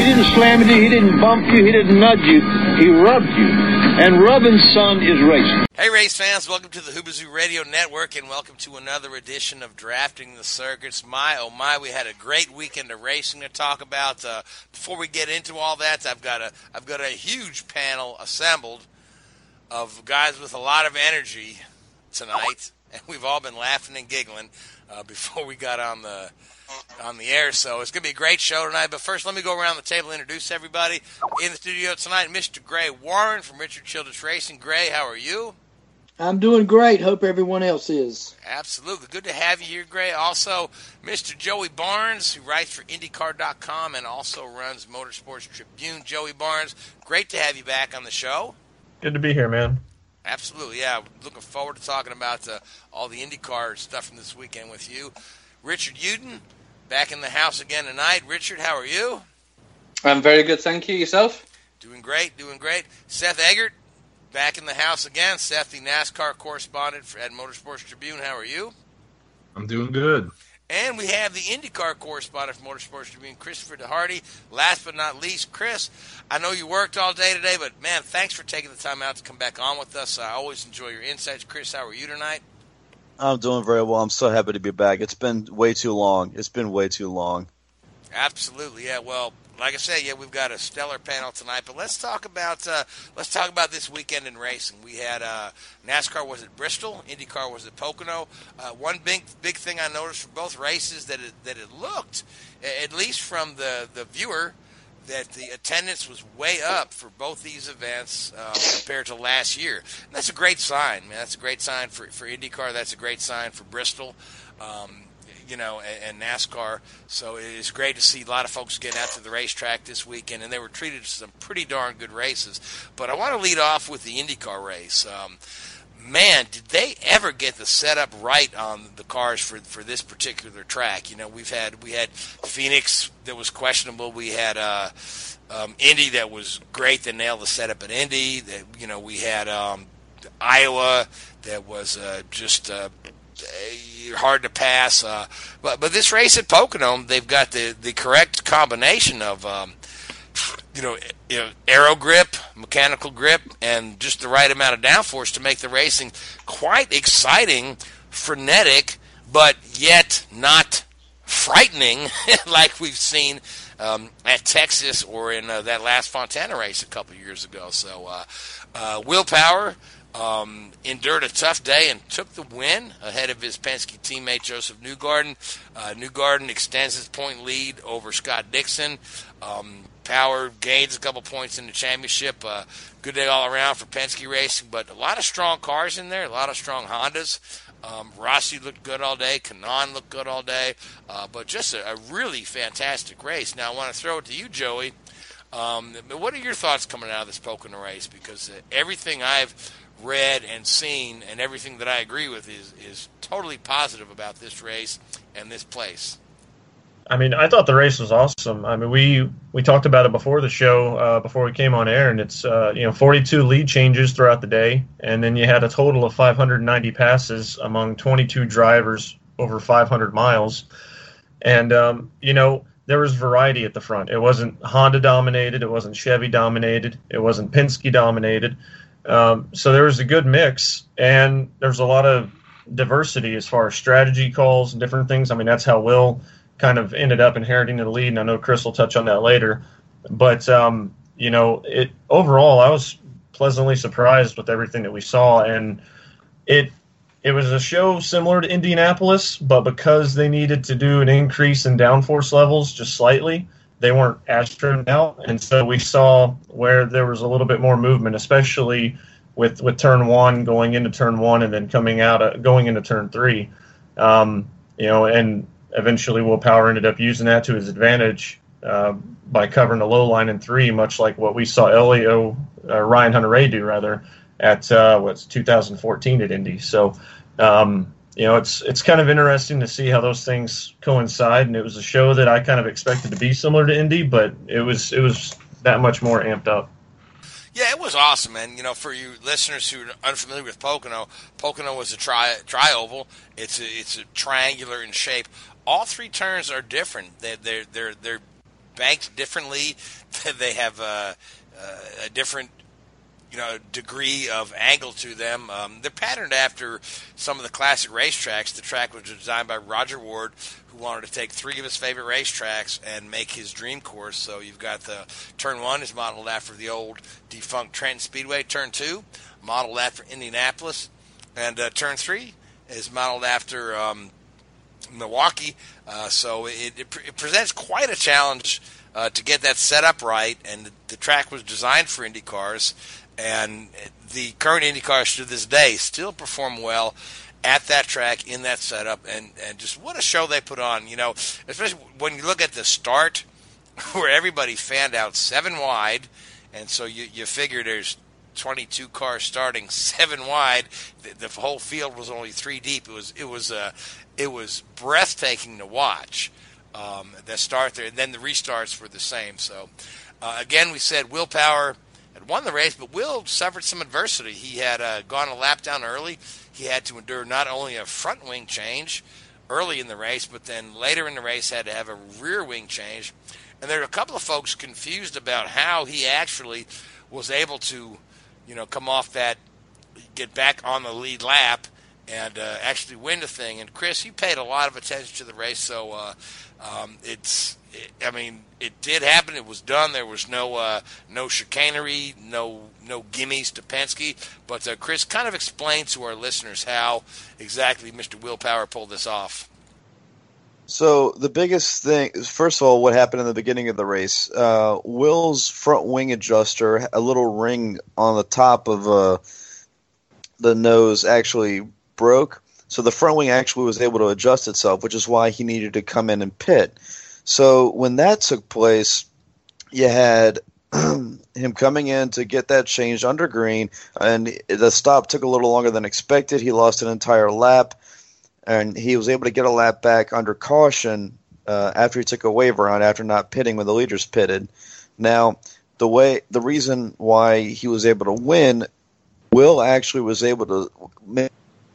He didn't slam you, he didn't bump you, he didn't nudge you. He rubbed you. And rubbing son is racing. Hey, race fans, welcome to the Hoobazoo Radio Network and welcome to another edition of Drafting the Circuits. My, oh my, we had a great weekend of racing to talk about. Uh, before we get into all that, I've got a, I've got a huge panel assembled of guys with a lot of energy tonight, and we've all been laughing and giggling uh, before we got on the on the air. So it's going to be a great show tonight. But first, let me go around the table and introduce everybody in the studio tonight. Mr. Gray Warren from Richard Childress Racing. Gray, how are you? I'm doing great. Hope everyone else is. Absolutely. Good to have you here, Gray. Also, Mr. Joey Barnes, who writes for IndyCar.com and also runs Motorsports Tribune. Joey Barnes, great to have you back on the show. Good to be here, man. Absolutely, yeah. Looking forward to talking about uh, all the IndyCar stuff from this weekend with you. Richard Uden, back in the house again tonight. Richard, how are you? I'm very good, thank you. Yourself? Doing great, doing great. Seth Eggert, back in the house again. Seth, the NASCAR correspondent at Motorsports Tribune. How are you? I'm doing good. And we have the IndyCar correspondent for Motorsports Tribune, Christopher DeHarde. Last but not least, Chris, I know you worked all day today, but man, thanks for taking the time out to come back on with us. I always enjoy your insights. Chris, how are you tonight? I'm doing very well. I'm so happy to be back. It's been way too long. It's been way too long. Absolutely, yeah. Well, like I say, yeah, we've got a stellar panel tonight. But let's talk about uh, let's talk about this weekend in racing. We had uh, NASCAR was at Bristol, IndyCar was at Pocono. Uh, one big big thing I noticed for both races that it, that it looked, at least from the the viewer, that the attendance was way up for both these events um, compared to last year. And that's a great sign, man. That's a great sign for for IndyCar. That's a great sign for Bristol. Um, you know, and, and, NASCAR. So it's great to see a lot of folks getting out to the racetrack this weekend, and they were treated to some pretty darn good races. But I want to lead off with the IndyCar race. Um, man, did they ever get the setup right on the cars for for this particular track? You know, we've had we had Phoenix that was questionable. We had uh, um, Indy that was great that nailed the setup at Indy. That you know we had um, Iowa that was uh, just. Uh, hard to pass. Uh, but but this race at Pocono, they've got the, the correct combination of um, you know, you know aero grip, mechanical grip, and just the right amount of downforce to make the racing quite exciting, frenetic, but yet not frightening like we've seen um, at Texas or in uh, that last Fontana race a couple years ago. So uh, uh, Will Power um, endured a tough day and took the win ahead of his Penske teammate Josef Newgarden. Uh, Newgarden extends his point lead over Scott Dixon. Um, Power gains a couple points in the championship. Uh, good day all around for Penske Racing, but a lot of strong cars in there, a lot of strong Hondas. Um, Rossi looked good all day. Kanaan looked good all day. Uh, but just a, a, really fantastic race. Now, I want to throw it to you, Joey. Um, what are your thoughts coming out of this Pocono race? Because uh, everything I've read and seen and everything that I agree with is is totally positive about this race and this place. I mean, I thought the race was awesome. I mean, we we talked about it before the show, uh, before we came on air, and it's uh, you know 42 lead changes throughout the day, and then you had a total of 590 passes among 22 drivers over 500 miles, and um, you know there was variety at the front. It wasn't Honda dominated, it wasn't Chevy dominated, it wasn't Penske dominated. Um, so there was a good mix, and there's a lot of diversity as far as strategy calls and different things. I mean, that's how Will kind of ended up inheriting the lead, and I know Chris will touch on that later. But um, you know, it overall, I was pleasantly surprised with everything that we saw, and it it was a show similar to Indianapolis, but because they needed to do an increase in downforce levels just slightly, they weren't as trimmed out, and so we saw where there was a little bit more movement, especially with with turn one going into turn one and then coming out going into turn three. Um, you know, and eventually Will Power ended up using that to his advantage uh, by covering the low line in three, much like what we saw Helio uh, Ryan Hunter-Reay do rather at uh, what's 2014 at Indy. So. Um, you know, it's it's kind of interesting to see how those things coincide, and it was a show that I kind of expected to be similar to Indy, but it was it was that much more amped up. Yeah, it was awesome, and you know, for you listeners who are unfamiliar with Pocono, Pocono was a tri tri oval. It's a, it's a triangular in shape all three turns are different. They're they're they're, they're banked differently. they have a, a different you know degree of angle to them. Um, they're patterned after some of the classic racetracks. The track was designed by Rodger Ward, who wanted to take three of his favorite racetracks and make his dream course. So you've got the turn one is modeled after the old defunct Trenton Speedway. Turn two modeled after Indianapolis, and uh, turn three is modeled after um, Milwaukee. Uh, so it, it, it, presents quite a challenge uh, to get that set up right. And the, track was designed for Indy cars, and the current Indy cars to this day still perform well at that track in that setup. And, and just what a show they put on. You know, especially when you look at the start, where everybody fanned out seven wide, and so you you figure there's 22 cars starting seven wide. The, the, whole field was only three deep. It was it was uh, it was breathtaking to watch. Um, the start there, and then the restarts were the same. So uh, again, we said Will Power had won the race, but Will suffered some adversity. He had uh, gone a lap down early. He had to endure not only a front wing change early in the race, but then later in the race had to have a rear wing change. And there are a couple of folks confused about how he actually was able to you know, come off that, get back on the lead lap, and uh, actually win the thing. And Chris, you paid a lot of attention to the race, so uh, um, it's. It, I mean, it did happen. It was done. There was no uh, no chicanery, no no gimmies to Penske. But uh, Chris, kind of explain to our listeners how exactly Mr. Will Power pulled this off. So the biggest thing, first of all, what happened in the beginning of the race? Uh, Will's front wing adjuster, a little ring on the top of uh, the nose, actually broke. So the front wing actually was able to adjust itself, which is why he needed to come in and pit. So when that took place, you had him coming in to get that changed under green, and the stop took a little longer than expected. He lost an entire lap and he was able to get a lap back under caution uh, after he took a waiver on after not pitting when the leaders pitted. Now, the way the reason why he was able to win, Will actually was able to make,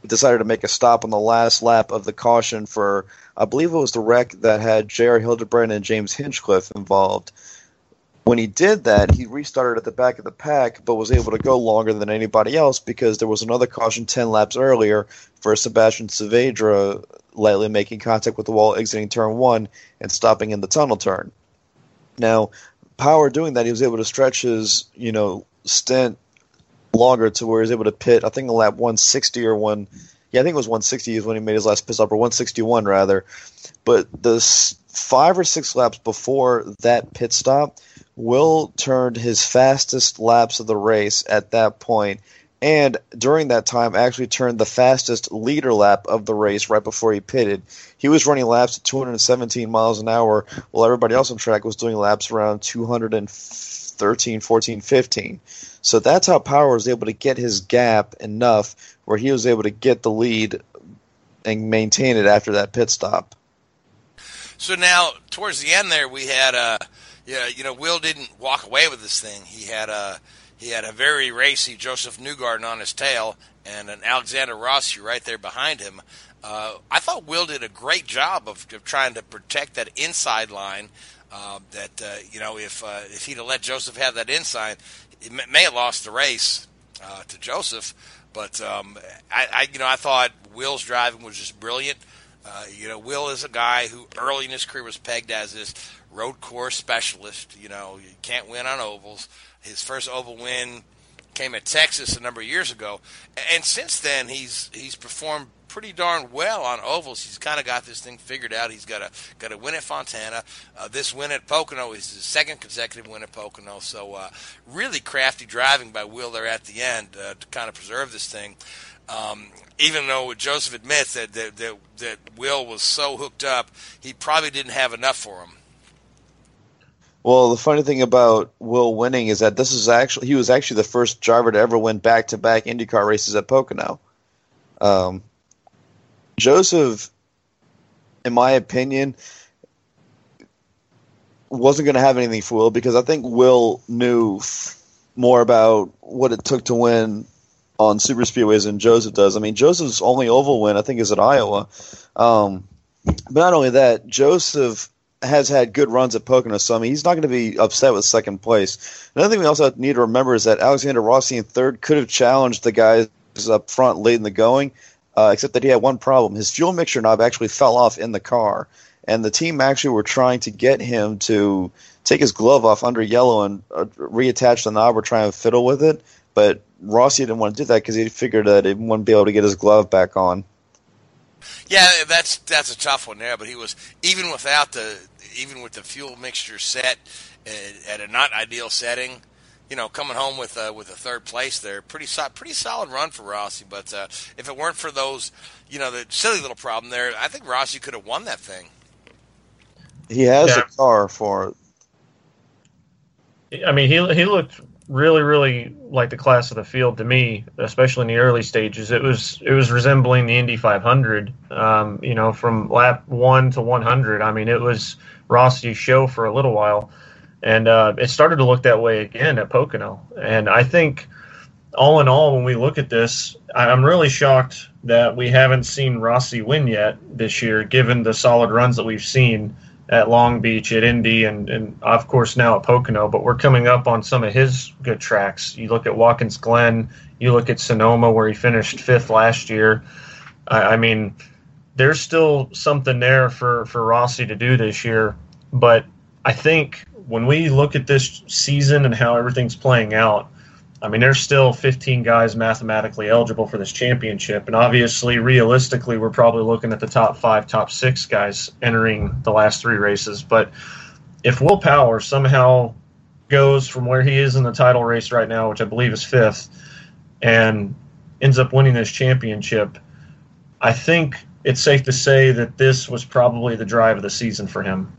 decided to make a stop on the last lap of the caution for I believe it was the wreck that had J.R. Hildebrand and James Hinchcliffe involved. When he did that, he restarted at the back of the pack, but was able to go longer than anybody else because there was another caution 10 laps earlier for Sebastian Saavedra lightly making contact with the wall exiting turn one and stopping in the tunnel turn. Now, Power doing that, he was able to stretch his, you know, stint longer to where he was able to pit, I think, a lap 160 or one. Yeah, I think it was 160 is when he made his last pit stop, or 161 rather. But the five or six laps before that pit stop, Will turned his fastest laps of the race at that point, and during that time actually turned the fastest leader lap of the race right before he pitted. He was running laps at 217 miles an hour, while everybody else on track was doing laps around 213, 14, 15. So that's how Power was able to get his gap enough where he was able to get the lead and maintain it after that pit stop. So now, towards the end there, we had uh, yeah, you know, Will didn't walk away with this thing. He had a he had a very racy Josef Newgarden on his tail and an Alexander Rossi right there behind him. Uh, I thought Will did a great job of, of trying to protect that inside line. Uh, that uh, you know, if uh, if he'd have let Josef have that inside, it may have lost the race uh, to Josef. But um, I, I, you know, I thought Will's driving was just brilliant. Uh, you know, Will is a guy who early in his career was pegged as this road course specialist. You know, you can't win on ovals. His first oval win came at Texas a number of years ago, and since then he's he's performed pretty darn well on ovals. He's kind of got this thing figured out. He's got a got a win at Fontana. Uh, this win at Pocono is his second consecutive win at Pocono. So uh, really crafty driving by Will there at the end uh, to kind of preserve this thing. Um, even though Josef admits that, that that that Will was so hooked up, he probably didn't have enough for him. Well, the funny thing about Will winning is that this is actually he was actually the first driver to ever win back to back IndyCar races at Pocono. Um, Josef, in my opinion, wasn't going to have anything for Will because I think Will knew f- more about what it took to win on super speedways than Josef does. I mean, Josef's only oval win I think is at Iowa. Um, but not only that, Josef has had good runs at Pocono, so I mean he's not going to be upset with second place. Another thing we also need to remember is that Alexander Rossi in third could have challenged the guys up front late in the going, uh, except that he had one problem. His fuel mixture knob actually fell off in the car, and the team actually were trying to get him to take his glove off under yellow and uh, reattach the knob or try and fiddle with it. But Rossi didn't want to do that because he figured that he wouldn't be able to get his glove back on. Yeah, that's that's a tough one there. But he was even without the even with the fuel mixture set at, at a not ideal setting. You know, coming home with uh, with a third place there, pretty so, pretty solid run for Rossi. But uh, if it weren't for those, you know, the silly little problem there, I think Rossi could have won that thing. He has yeah. a car for it. I mean, he he looked really, really like the class of the field to me, especially in the early stages. It was it was resembling the Indy 500. Um, you know, from lap one to 100. I mean, it was Rossi's show for a little while, and uh, it started to look that way again at Pocono. And I think, all in all, when we look at this, I'm really shocked that we haven't seen Rossi win yet this year, given the solid runs that we've seen at Long Beach, at Indy, and, and of course now at Pocono. But we're coming up on some of his good tracks. You look at Watkins Glen, you look at Sonoma, where he finished fifth last year. I, I mean, there's still something there for, for Rossi to do this year. But I think when we look at this season and how everything's playing out, I mean, there's still 15 guys mathematically eligible for this championship, and obviously, realistically, we're probably looking at the top five, top six guys entering the last three races. But if Will Power somehow goes from where he is in the title race right now, which I believe is fifth, and ends up winning this championship, I think it's safe to say that this was probably the drive of the season for him.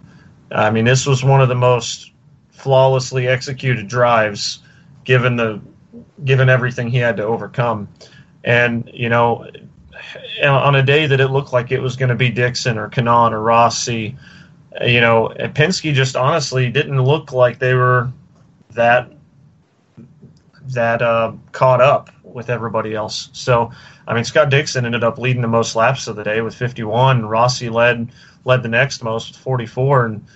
I mean, this was one of the most flawlessly executed drives given the given everything he had to overcome. And, you know, on a day that it looked like it was going to be Dixon or Kanaan or Rossi, you know, Penske just honestly didn't look like they were that that uh, caught up with everybody else. So, I mean, Scott Dixon ended up leading the most laps of the day with 51. Rossi led led the next most with 44, and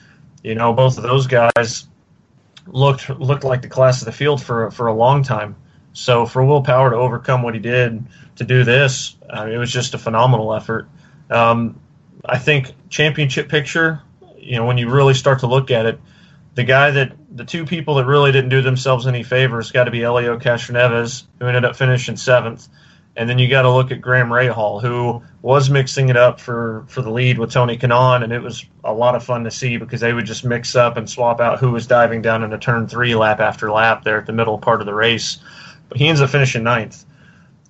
you know, both of those guys looked looked like the class of the field for for a long time. So for Will Power to overcome what he did to do this, I mean, it was just a phenomenal effort. Um, I think championship picture, you know, when you really start to look at it, the guy that the two people that really didn't do themselves any favors got to be Helio Castroneves, who ended up finishing seventh, and then you got to look at Graham Rahal, who was mixing it up for, for the lead with Tony Kanaan, and it was a lot of fun to see because they would just mix up and swap out who was diving down into turn three lap after lap there at the middle part of the race. But he ends up finishing ninth.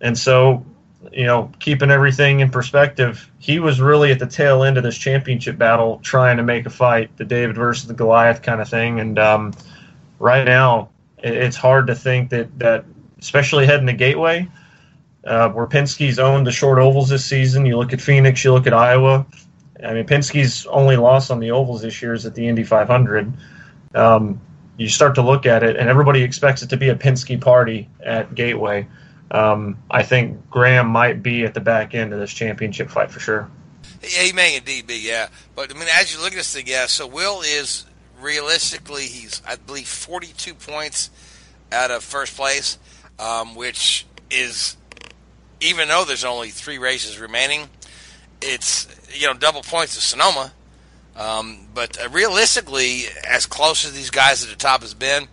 And so, you know, keeping everything in perspective, he was really at the tail end of this championship battle trying to make a fight, the David versus the Goliath kind of thing. And um, right now, it's hard to think that, that especially heading to Gateway – uh, where Penske's owned the short ovals this season. You look at Phoenix, you look at Iowa, I mean, Penske's only loss on the ovals this year is at the Indy 500. Um, you start to look at it, and everybody expects it to be a Penske party at Gateway. Um, I think Graham might be at the back end of this championship fight for sure. He may indeed be, yeah. But I mean, as you look at this thing, yeah. So Will is realistically, he's I believe 42 points out of first place, um, which is even though there's only three races remaining, it's you know double points to Sonoma. Um, but uh, realistically, as close as these guys at the top has been,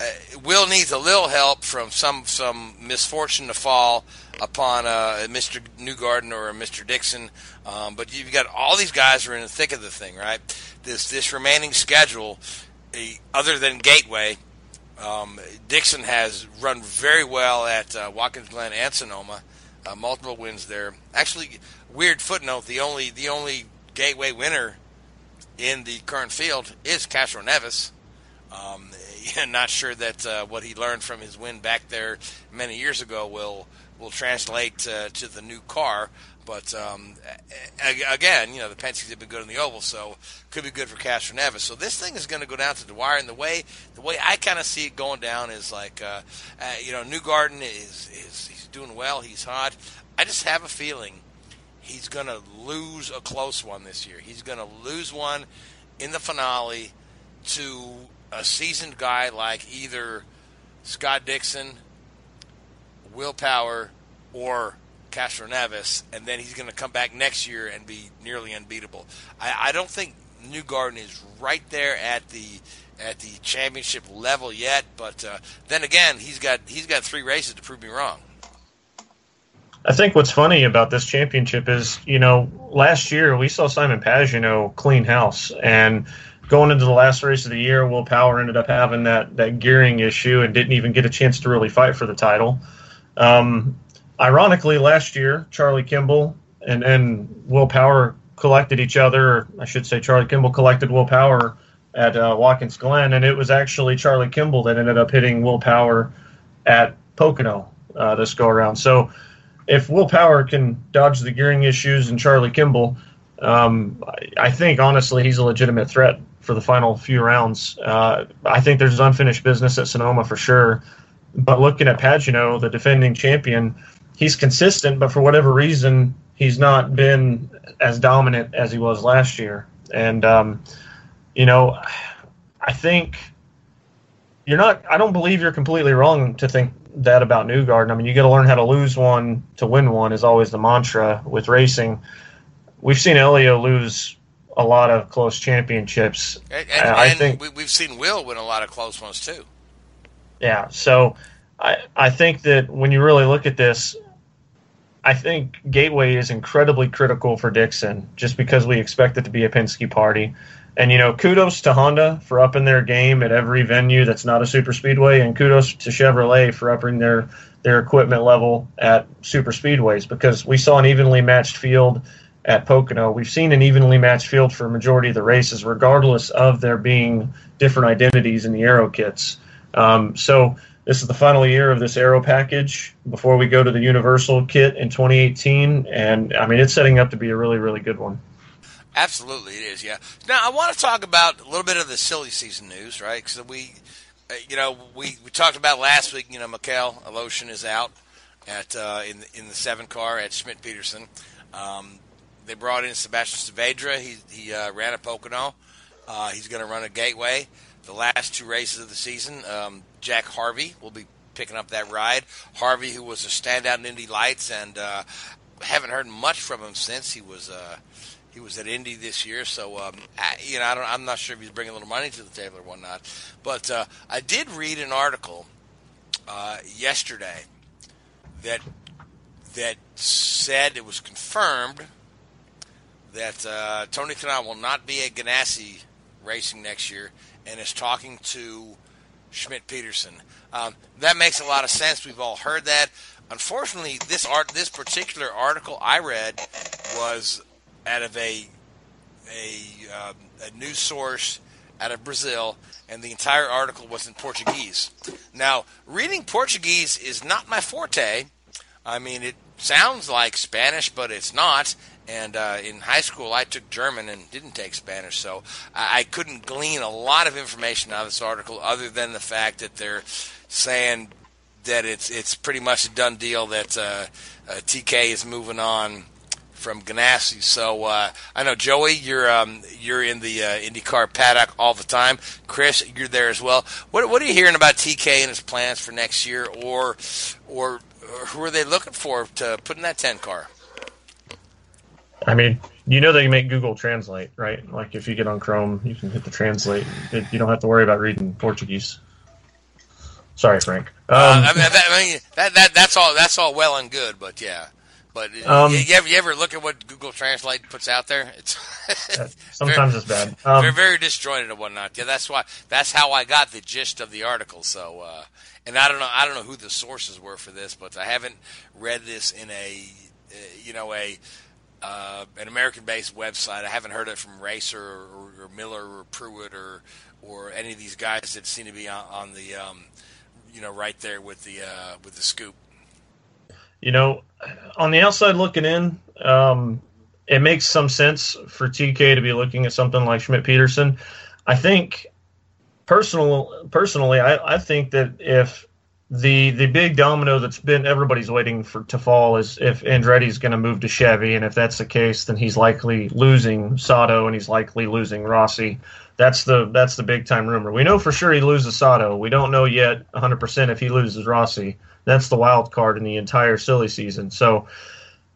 uh, Will needs a little help from some some misfortune to fall upon uh, Mr. Newgarden or Mr. Dixon. Um, but you've got all these guys are in the thick of the thing, right? This this remaining schedule, uh, other than Gateway, um, Dixon has run very well at uh, Watkins Glen and Sonoma, uh, multiple wins there. Actually, weird footnote: the only the only Gateway winner in the current field is Castroneves. Um, not sure that uh, what he learned from his win back there many years ago will will translate uh, to the new car. But um, again, you know the Penske's have been good in the oval, so could be good for Castroneves. So this thing is going to go down to the wire, and the way the way I kind of see it going down is like, uh, uh, you know, Newgarden is is he's doing well, he's hot. I just have a feeling he's going to lose a close one this year. He's going to lose one in the finale to a seasoned guy like either Scott Dixon, Will Power, or Castroneves, and then he's going to come back next year and be nearly unbeatable. I, I don't think Newgarden is right there at the at the championship level yet, but uh, then again, he's got he's got three races to prove me wrong. I think what's funny about this championship is, you know, last year we saw Simon Pagenaud clean house, and going into the last race of the year, Will Power ended up having that that gearing issue and didn't even get a chance to really fight for the title. Um, ironically, last year Charlie Kimball and and Will Power collected each other. I should say, Charlie Kimball collected Will Power at uh, Watkins Glen, and it was actually Charlie Kimball that ended up hitting Will Power at Pocono uh, this go around. So if Will Power can dodge the gearing issues and Charlie Kimball, um, I think honestly he's a legitimate threat for the final few rounds. Uh, I think there's unfinished business at Sonoma for sure. But looking at Pagenaud, the defending champion, he's consistent, but for whatever reason, he's not been as dominant as he was last year. And, um, you know, I think you're not, I don't believe you're completely wrong to think that about Newgarden. I mean, you got to learn how to lose one to win one is always the mantra with racing. We've seen Helio lose a lot of close championships. And, and, I think we, have seen Will win a lot of close ones too. Yeah, so I I think that when you really look at this, I think Gateway is incredibly critical for Dixon just because we expect it to be a Penske party. And you know, kudos to Honda for upping their game at every venue that's not a super speedway, and kudos to Chevrolet for upping their their equipment level at super speedways because we saw an evenly matched field at Pocono. We've seen an evenly matched field for a majority of the races, regardless of there being different identities in the aero kits. Um, so this is the final year of this aero package before we go to the Universal kit in 2018, and I mean it's setting up to be a really really good one. Absolutely, it is. Yeah. Now I want to talk about a little bit of the silly season news, right? Because we, uh, you know, we, we talked about last week. You know, Mikhail Aleshin is out at uh, in the, in the seven car at Schmidt Peterson. Um, they brought in Sebastian Saavedra. He he uh, ran a Pocono. Uh, he's going to run a Gateway. The last two races of the season, um, Jack Harvey will be picking up that ride. Harvey, who was a standout in Indy Lights, and uh, haven't heard much from him since he was uh, he was at Indy this year, so um, I, you know I am not sure if he's bringing a little money to the table or whatnot. But uh, I did read an article uh, yesterday that that said it was confirmed that uh, Tony Kanaan will not be at Ganassi Racing next year, and is talking to Schmidt Peterson. Um, that makes a lot of sense. We've all heard that. Unfortunately, this art, this particular article I read was out of a a, uh, a news source out of Brazil, and the entire article was in Portuguese. Now, reading Portuguese is not my forte. I mean, it sounds like Spanish, but it's not. And uh, in high school, I took German and didn't take Spanish, so I, I couldn't glean a lot of information out of this article other than the fact that they're saying that it's it's pretty much a done deal that uh, uh, TK is moving on from Ganassi. So uh, I know Joey, you're um, you're in the uh, IndyCar paddock all the time. Chris, you're there as well. What what are you hearing about TK and his plans for next year, or or, or who are they looking for to put in that ten car? I mean, you know they make Google Translate, right? Like if you get on Chrome, you can hit the translate. You don't have to worry about reading Portuguese. Sorry, Frank. Um, uh, I, mean, that, I mean, that, that, that's all that's all well and good, but yeah. But um, you, you, ever, you ever look at what Google Translate puts out there? It's sometimes very, it's bad. Um, very very disjointed and whatnot. Yeah, that's why that's how I got the gist of the article. So, uh, and I don't know I don't know who the sources were for this, but I haven't read this in a uh, you know a uh, an American-based website. I haven't heard it from Racer or, or, Miller or Pruett or or any of these guys that seem to be on, on the um, you know right there with the uh, with the scoop. You know, on the outside looking in, um, it makes some sense for TK to be looking at something like Schmidt Peterson. I think personal personally, I, I think that if the the big domino that's been everybody's waiting for to fall is if Andretti's going to move to Chevy, and if that's the case, then he's likely losing Sato and he's likely losing Rossi. That's the that's the big time rumor. We know for sure he loses Sato. We don't know yet 100% if he loses Rossi. That's the wild card in the entire silly season. So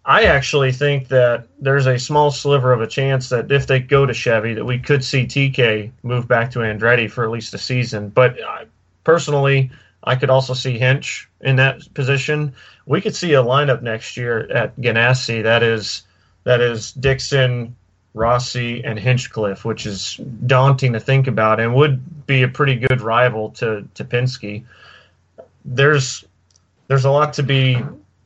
I actually think that there's a small sliver of a chance that if they go to Chevy, that we could see TK move back to Andretti for at least a season. But uh, personally, I could also see Hinch in that position. We could see a lineup next year at Ganassi that is that is Dixon, Rossi, and Hinchcliffe, which is daunting to think about and would be a pretty good rival to to Penske. There's there's a lot to be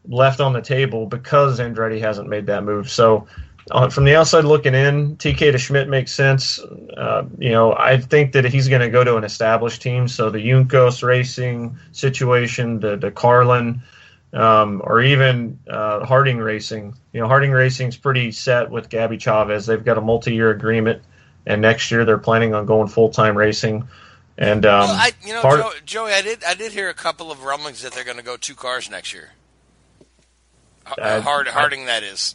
left on the table because Andretti hasn't made that move. So uh, from the outside looking in, TK to Schmidt makes sense. Uh, you know, I think that he's going to go to an established team. So the Juncos Racing situation, the the Carlin, um, or even uh, Harding Racing. You know, Harding Racing's pretty set with Gabby Chaves. They've got a multi-year agreement, and next year they're planning on going full-time racing. And um, well, I, you know, Joe, Joey, I did I did hear a couple of rumblings that they're going to go two cars next year. Uh, Hard, Harding, that is.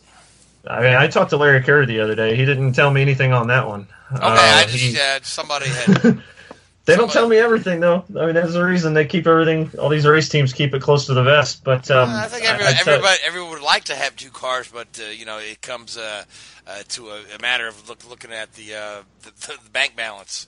I mean, I talked to Larry Kerr the other day. He didn't tell me anything on that one. Okay, uh, I just he, uh, somebody had. they don't tell me everything though. I mean, there's the reason they keep everything. All these race teams keep it close to the vest. But um, I think everybody, everybody, everyone would like to have two cars, but uh, you know, it comes uh, uh, to a, a, matter of look, looking at the, uh, the, the bank balance.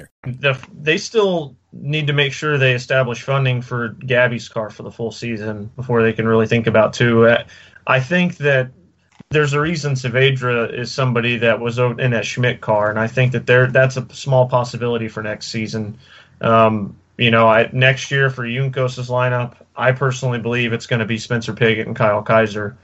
The, they still need to make sure they establish funding for Gabby's car for the full season before they can really think about two. Uh, I think that there's a reason Saavedra is somebody that was in that Schmidt car, and I think that there that's a small possibility for next season. Um, you know, I, next year for Juncos' lineup, I personally believe it's going to be Spencer Pigot and Kyle Kaiser.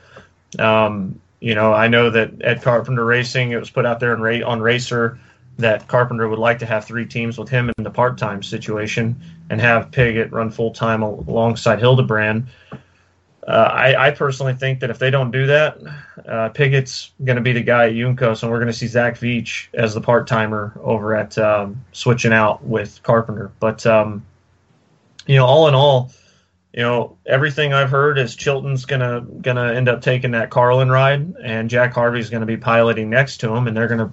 Um, you know, I know that Ed Carpenter Racing, it was put out there on Racer that Carpenter would like to have three teams with him in the part time situation and have Pigot run full time alongside Hildebrand. Uh, I, I, personally think that if they don't do that, uh, Pigot's going to be the guy at Juncos, and we're going to see Zach Veach as the part timer over at um, switching out with Carpenter. But um, you know, all in all, you know, everything I've heard is Chilton's gonna gonna end up taking that Carlin ride, and Jack Harvey's gonna be piloting next to him, and they're gonna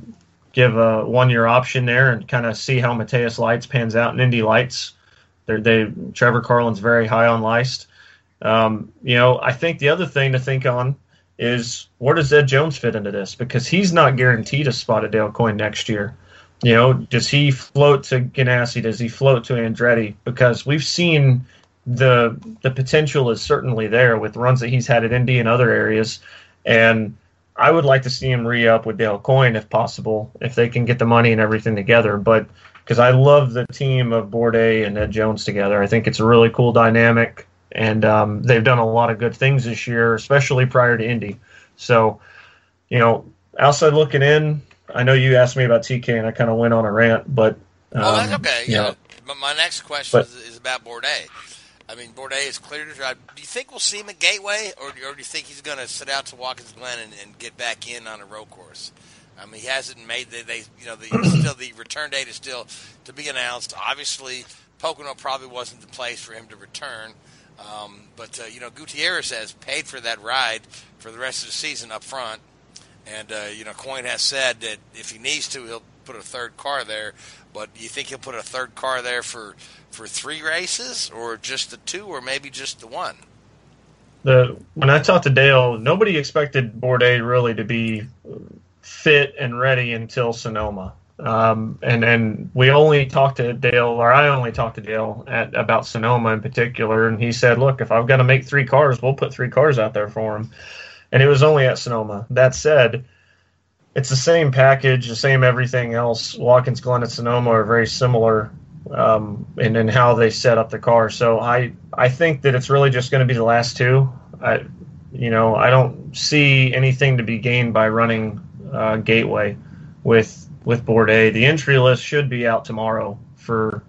give a one year option there and kind of see how Matheus Leist pans out in Indy Lights. They're, they Trevor Carlin's very high on Leist. Um, you know, I think the other thing to think on is where does Ed Jones fit into this because he's not guaranteed a spot at Dale Coyne next year. You know, does he float to Ganassi? Does he float to Andretti? Because we've seen the the potential is certainly there with runs that he's had at Indy and other areas, and I would like to see him re up with Dale Coyne if possible, if they can get the money and everything together. But because I love the team of Bourdais and Ed Jones together, I think it's a really cool dynamic, and um, they've done a lot of good things this year, especially prior to Indy. So, you know, outside looking in, I know you asked me about TK, and I kind of went on a rant, but um, oh, that's okay. You Yeah. know, my next question But- is, is about Bourdais. I mean, Bourdais is clear to drive. Do you think we'll see him at Gateway, or, or do you think he's going to sit out to Watkins Glen and, and get back in on a road course? I mean, he hasn't made the, they, you know, the still the return date is still to be announced. Obviously, Pocono probably wasn't the place for him to return. Um, but uh, you know, Gutierrez has paid for that ride for the rest of the season up front, and uh, you know, Coyne has said that if he needs to, he'll put a third car there. But you think he'll put a third car there for for three races, or just the two, or maybe just the one? the when I talked to Dale, nobody expected Bourdais really to be fit and ready until Sonoma. Um, and and we only talked to Dale, or I only talked to Dale at, about Sonoma in particular, and he said, "Look, if I've got to make three cars, we'll put three cars out there for him." And it was only at Sonoma. That said, it's the same package, the same everything else. Watkins Glen and Sonoma are very similar um, in, in how they set up the car. So I I think that it's really just going to be the last two. I you know I don't see anything to be gained by running uh, Gateway with with Bourdais. The entry list should be out tomorrow for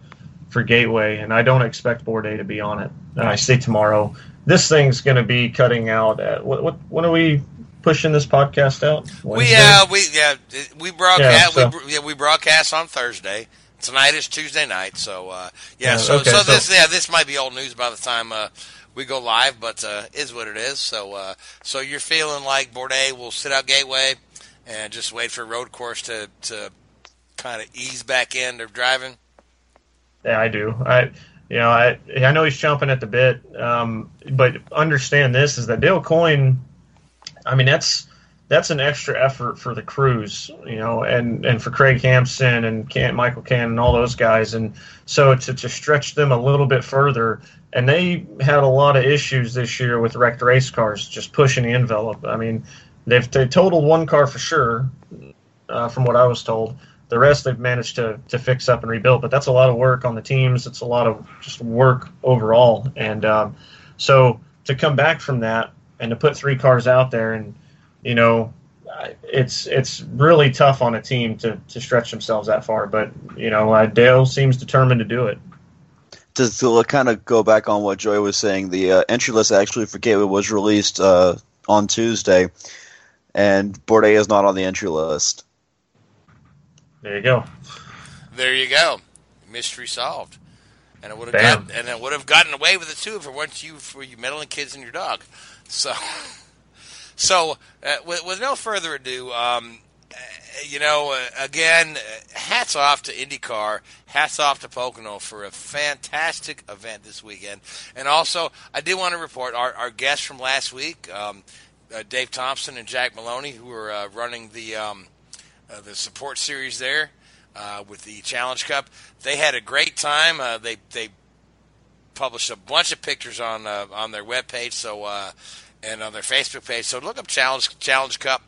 for Gateway, and I don't expect Bourdais to be on it. And I say tomorrow. This thing's going to be cutting out at what what when are we pushing this podcast out? We Wednesday? uh, we yeah we broadcast Yeah, we so- br- yeah we broadcast on Thursday. Tonight is Tuesday night, so uh, yeah. Yeah, so okay, so so- this yeah this might be old news by the time uh, we go live, but uh, is what it is. So uh, so you're feeling like Bourdais will sit out Gateway and just wait for road course to to kind of ease back in into driving. Yeah, I do. I, you know, I I know he's jumping at the bit, um, but understand this is that Dale Coyne. I mean, that's that's an extra effort for the crews, you know, and and for Craig Hampson and Michael Cannon and all those guys, and so to to stretch them a little bit further. And they had a lot of issues this year with wrecked race cars, just pushing the envelope. I mean, they've they totaled one car for sure, uh, from what I was told. The rest they've managed to to fix up and rebuild, but that's a lot of work on the teams. It's a lot of just work overall, and um, so to come back from that and to put three cars out there, and you know, it's it's really tough on a team to to stretch themselves that far. But you know, uh, Dale seems determined to do it. to, to kind of go back on what Joy was saying, the uh, entry list actually for Gateway was released uh, on Tuesday, and Bourdais is not on the entry list. There you go. There you go, mystery solved. And it would have got, and it would have gotten away with it too if it weren't you for you meddling kids and your dog. So, so uh, with, with no further ado, um, uh, you know, uh, again, uh, hats off to IndyCar, hats off to Pocono for a fantastic event this weekend. And also, I did want to report our, our guests from last week, um, uh, Dave Thompson and Jack Maloney, who were uh, running the um, uh, the support series there with the Challenge Cup. They had a great time. They they published a bunch of pictures on uh, on their webpage, so uh, and on their Facebook page. So look up Challenge Challenge Cup,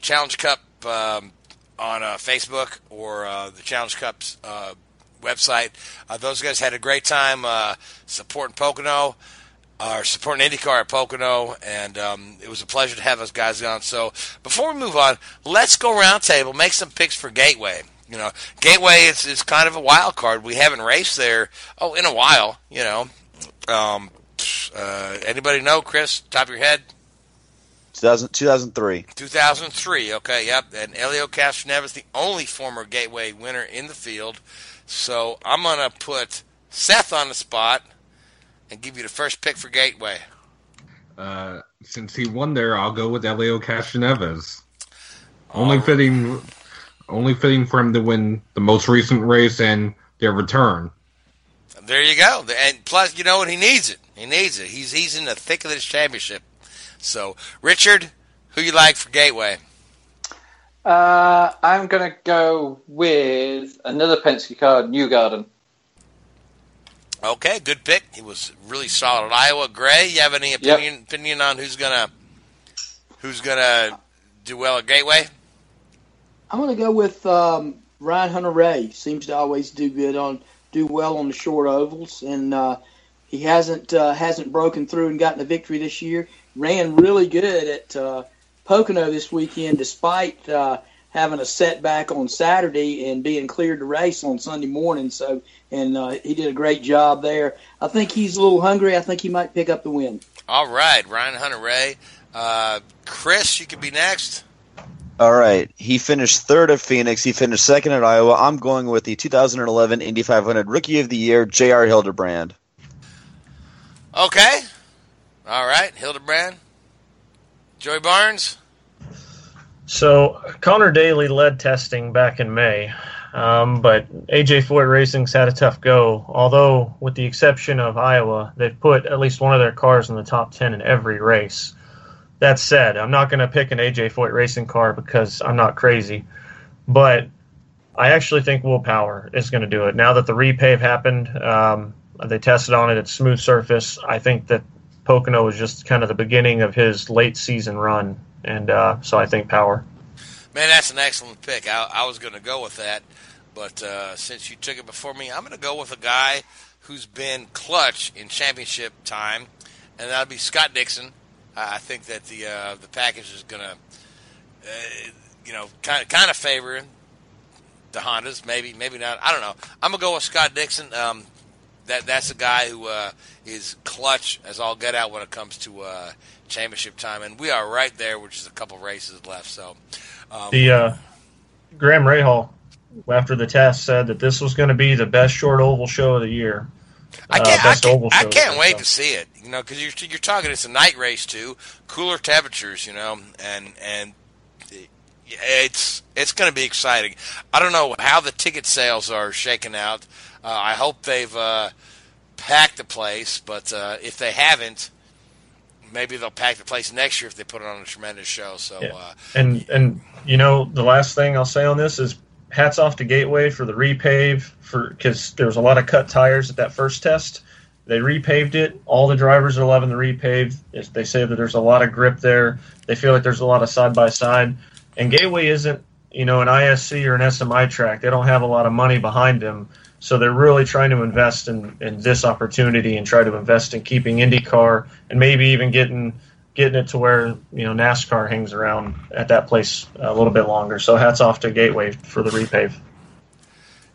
Challenge Cup um, on uh, Facebook or uh, the Challenge Cup's uh, website. Uh, those guys had a great time uh, supporting Pocono. Are supporting IndyCar at Pocono, and um, it was a pleasure to have those guys on. So, before we move on, let's go round table, make some picks for Gateway. You know, Gateway is, is kind of a wild card. We haven't raced there, oh, in a while. You know, um, uh, anybody know, Chris? Top of your head, 2000, 2003. 2003. Okay, yep. And Helio Castroneves, the only former Gateway winner in the field. So I'm gonna put Seth on the spot and give you the first pick for Gateway. Uh, since he won there, I'll go with Helio Castroneves. Only fitting, only fitting for him to win the most recent race and their return. There you go. And plus, you know what? He needs it. He needs it. He's he's in the thick of this championship. So, Richard, who you like for Gateway? Uh, I'm going to go with another Penske car, Newgarden. Okay, good pick. He was really solid at Iowa. Gray, you have any opinion yep. opinion on who's gonna who's gonna do well at Gateway? I'm gonna go with um, Ryan Hunter-Reay. Seems to always do good on do well on the short ovals, and uh, he hasn't uh, hasn't broken through and gotten a victory this year. Ran really good at uh, Pocono this weekend, despite uh, having a setback on Saturday and being cleared to race on Sunday morning. So, and uh, he did a great job there. I think he's a little hungry. I think he might pick up the win. All right, Ryan Hunter-Reay. Uh, Chris, you could be next. All right. He finished third at Phoenix. He finished second at Iowa. I'm going with the 2011 Indy 500 Rookie of the Year, J.R. Hildebrand. Okay. All right, Hildebrand. Joy Barnes. So Conor Daly led testing back in May, um, but AJ Foyt Racing's had a tough go. Although, with the exception of Iowa, they've put at least one of their cars in the top ten in every race. That said, I'm not going to pick an AJ Foyt Racing car because I'm not crazy, but I actually think Will Power is going to do it. Now that the repave happened, um, they tested on it at smooth surface. I think that Pocono was just kind of the beginning of his late season run, and uh, so I think Power. Man, that's an excellent pick. I, I was going to go with that, but uh, since you took it before me, I'm going to go with a guy who's been clutch in championship time, and that'll be Scott Dixon. I think that the uh, the package is going to, uh, you know, kind of kind of favor the Hondas. Maybe, maybe not. I don't know. I'm gonna go with Scott Dixon. Um, that that's a guy who uh, is clutch as all get out when it comes to uh, championship time, and we are right there, which is a couple races left. So um, the uh, Graham Rahal after the test said that this was going to be the best short oval show of the year. I can't, uh, I can't, I can't wait to see it. You know, because you're you're talking it's a night race too, cooler temperatures. You know, and and it's it's going to be exciting. I don't know how the ticket sales are shaking out. Uh, I hope they've uh, packed the place, but uh, if they haven't, maybe they'll pack the place next year if they put it on a tremendous show. So, yeah. Uh, and and you know, the last thing I'll say on this is hats off to Gateway for the repave for because there was a lot of cut tires at that first test. They repaved it. All the drivers are loving the repave. They say that there's a lot of grip there. They feel like there's a lot of side by side. And Gateway isn't, you know, an ISC or an SMI track. They don't have a lot of money behind them. So they're really trying to invest in, in this opportunity and try to invest in keeping IndyCar and maybe even getting getting it to where you know NASCAR hangs around at that place a little bit longer. So hats off to Gateway for the repave.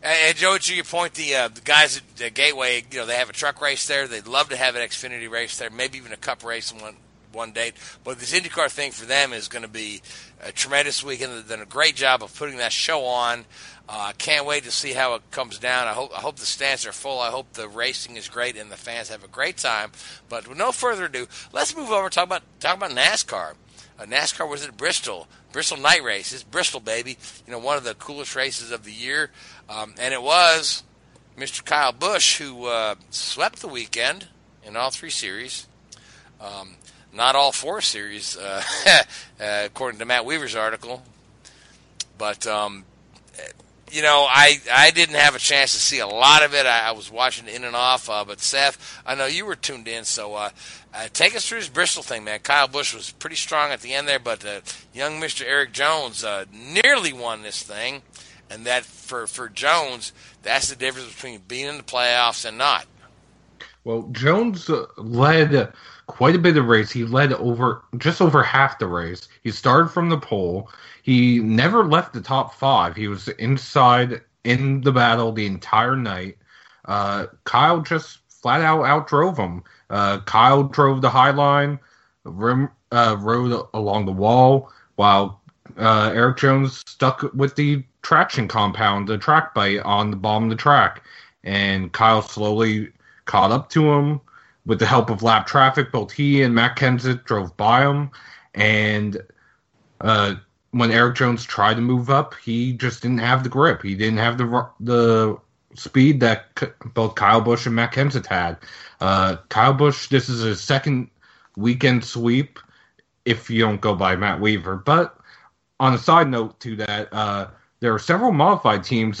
And Joe, to your point, the uh, the guys at the Gateway, you know, they have a truck race there. They'd love to have an Xfinity race there, maybe even a Cup race one one date. But this IndyCar thing for them is going to be a tremendous weekend. They've done a great job of putting that show on. I uh, can't wait to see how it comes down. I hope I hope the stands are full. I hope the racing is great and the fans have a great time. But with no further ado, let's move over and talk about talk about NASCAR. Uh, NASCAR was at Bristol, Bristol Night Race. It's Bristol, baby. You know, one of the coolest races of the year, um, and it was Mr. Kyle Busch who uh, swept the weekend in all three series. Um, not all four series, uh, uh, according to Matt Weaver's article. But um, you know, I I didn't have a chance to see a lot of it. I, I was watching in and off. Uh, but Seth, I know you were tuned in, so uh, uh, take us through this Bristol thing, man. Kyle Busch was pretty strong at the end there, but uh, young Mister Erik Jones uh, nearly won this thing, and that for for Jones, that's the difference between being in the playoffs and not. Well, Jones uh, led quite a bit of race. He led over just over half the race. He started from the pole. He never left the top five. He was inside in the battle the entire night. Uh, Kyle just flat out outdrove him. Uh, Kyle drove the high line, rim, uh, rode along the wall, while uh, Erik Jones stuck with the traction compound, the track bite on the bottom of the track. And Kyle slowly caught up to him, with the help of lap traffic, both he and Matt Kenseth drove by him. And uh, when Erik Jones tried to move up, he just didn't have the grip. He didn't have the the speed that both Kyle Busch and Matt Kenseth had. Uh, Kyle Busch, this is his second weekend sweep, if you don't go by Matt Weaver. But on a side note to that, uh, there are several modified teams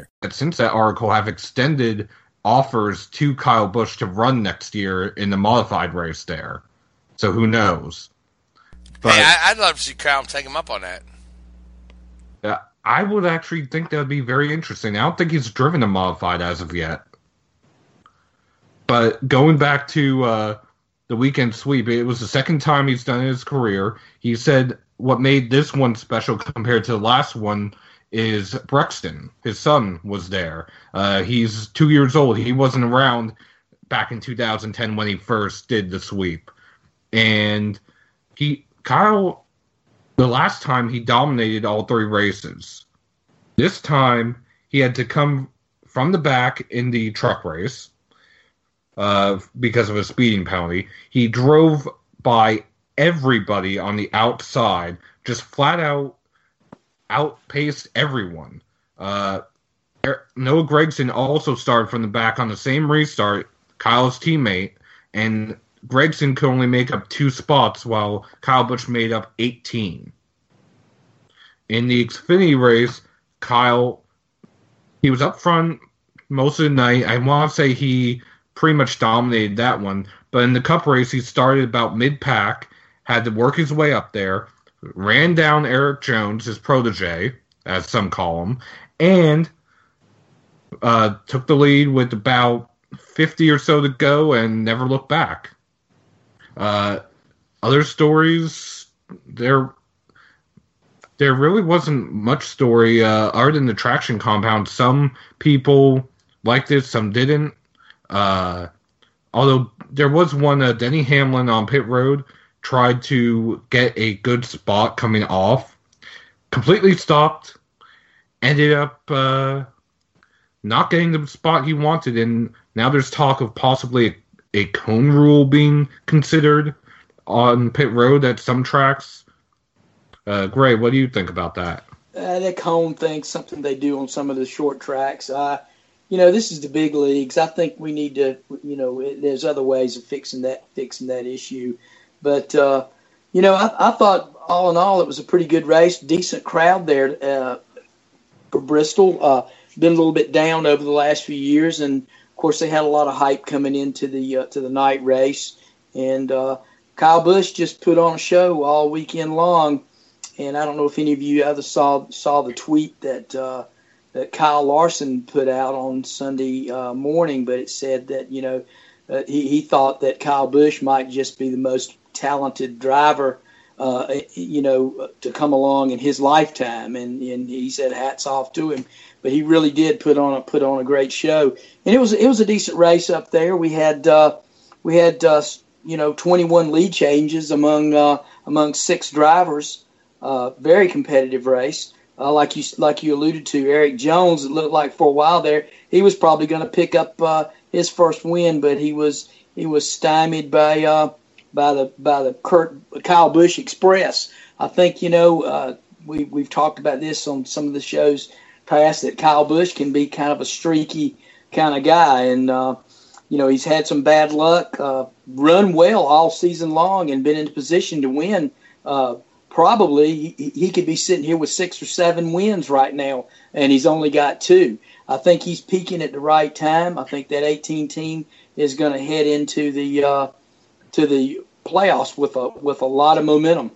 Since that article have extended offers to Kyle Busch to run next year in the modified race there. So who knows? But hey, I, I'd love to see Kyle take him up on that. uh, I would actually think that would be very interesting. I don't think he's driven a modified as of yet. But going back to uh, the weekend sweep, it was the second time he's done it in his career. He said what made this one special compared to the last one is Brexton. His son was there. Uh, he's two years old. He wasn't around back in 2010 when he first did the sweep. And he, Kyle, the last time he dominated all three races. This time he had to come from the back in the truck race uh, because of a speeding penalty. He drove by everybody on the outside, just flat out outpaced everyone. Uh, Noah Gragson also started from the back on the same restart, Kyle's teammate, and Gragson could only make up two spots while Kyle Busch made up 18. In the Xfinity race, Kyle, he was up front most of the night. I want to say he pretty much dominated that one, but in the Cup race, he started about mid pack, had to work his way up there, ran down Erik Jones, his protege, as some call him, and uh, took the lead with about 50 or so to go and never looked back. Uh, other stories, there there really wasn't much story uh, other than the traction compound. Some people liked it, some didn't. Uh, although there was one, uh, Denny Hamlin on pit road tried to get a good spot coming off, completely stopped, ended up uh, not getting the spot he wanted, and now there's talk of possibly a, a cone rule being considered on pit road at some tracks. Uh, Gray, what do you think about that? Uh, that cone thing's something they do on some of the short tracks. Uh, you know, this is the big leagues. I think we need to, you know, it, there's other ways of fixing that fixing that issue. But uh, you know, I, I thought all in all it was a pretty good race, decent crowd there uh, for Bristol. Uh, been a little bit down over the last few years, and of course they had a lot of hype coming into the uh, to the night race. And uh, Kyle Busch just put on a show all weekend long. And I don't know if any of you ever saw saw the tweet that uh, that Kyle Larson put out on Sunday uh, morning, but it said that you know uh, he, he thought that Kyle Busch might just be the most talented driver, uh, you know, to come along in his lifetime, and, and he said hats off to him. But he really did put on a put on a great show, and it was it was a decent race up there. We had uh, we had uh, you know 21 lead changes among uh, among six drivers. Uh, very competitive race. Uh, like you like you alluded to, Erik Jones. It looked like for a while there he was probably going to pick up uh, his first win, but he was he was stymied by uh, by the by the Kurt Kyle Busch Express. I think you know uh, we we've talked about this on some of the shows past that Kyle Busch can be kind of a streaky kind of guy, and uh, you know, he's had some bad luck, uh, run well all season long, and been in position to win. Uh, probably he, he could be sitting here with six or seven wins right now, and he's only got two. I think he's peaking at the right time. I think that 18 team is going to head into the uh, to the playoffs with a with a lot of momentum.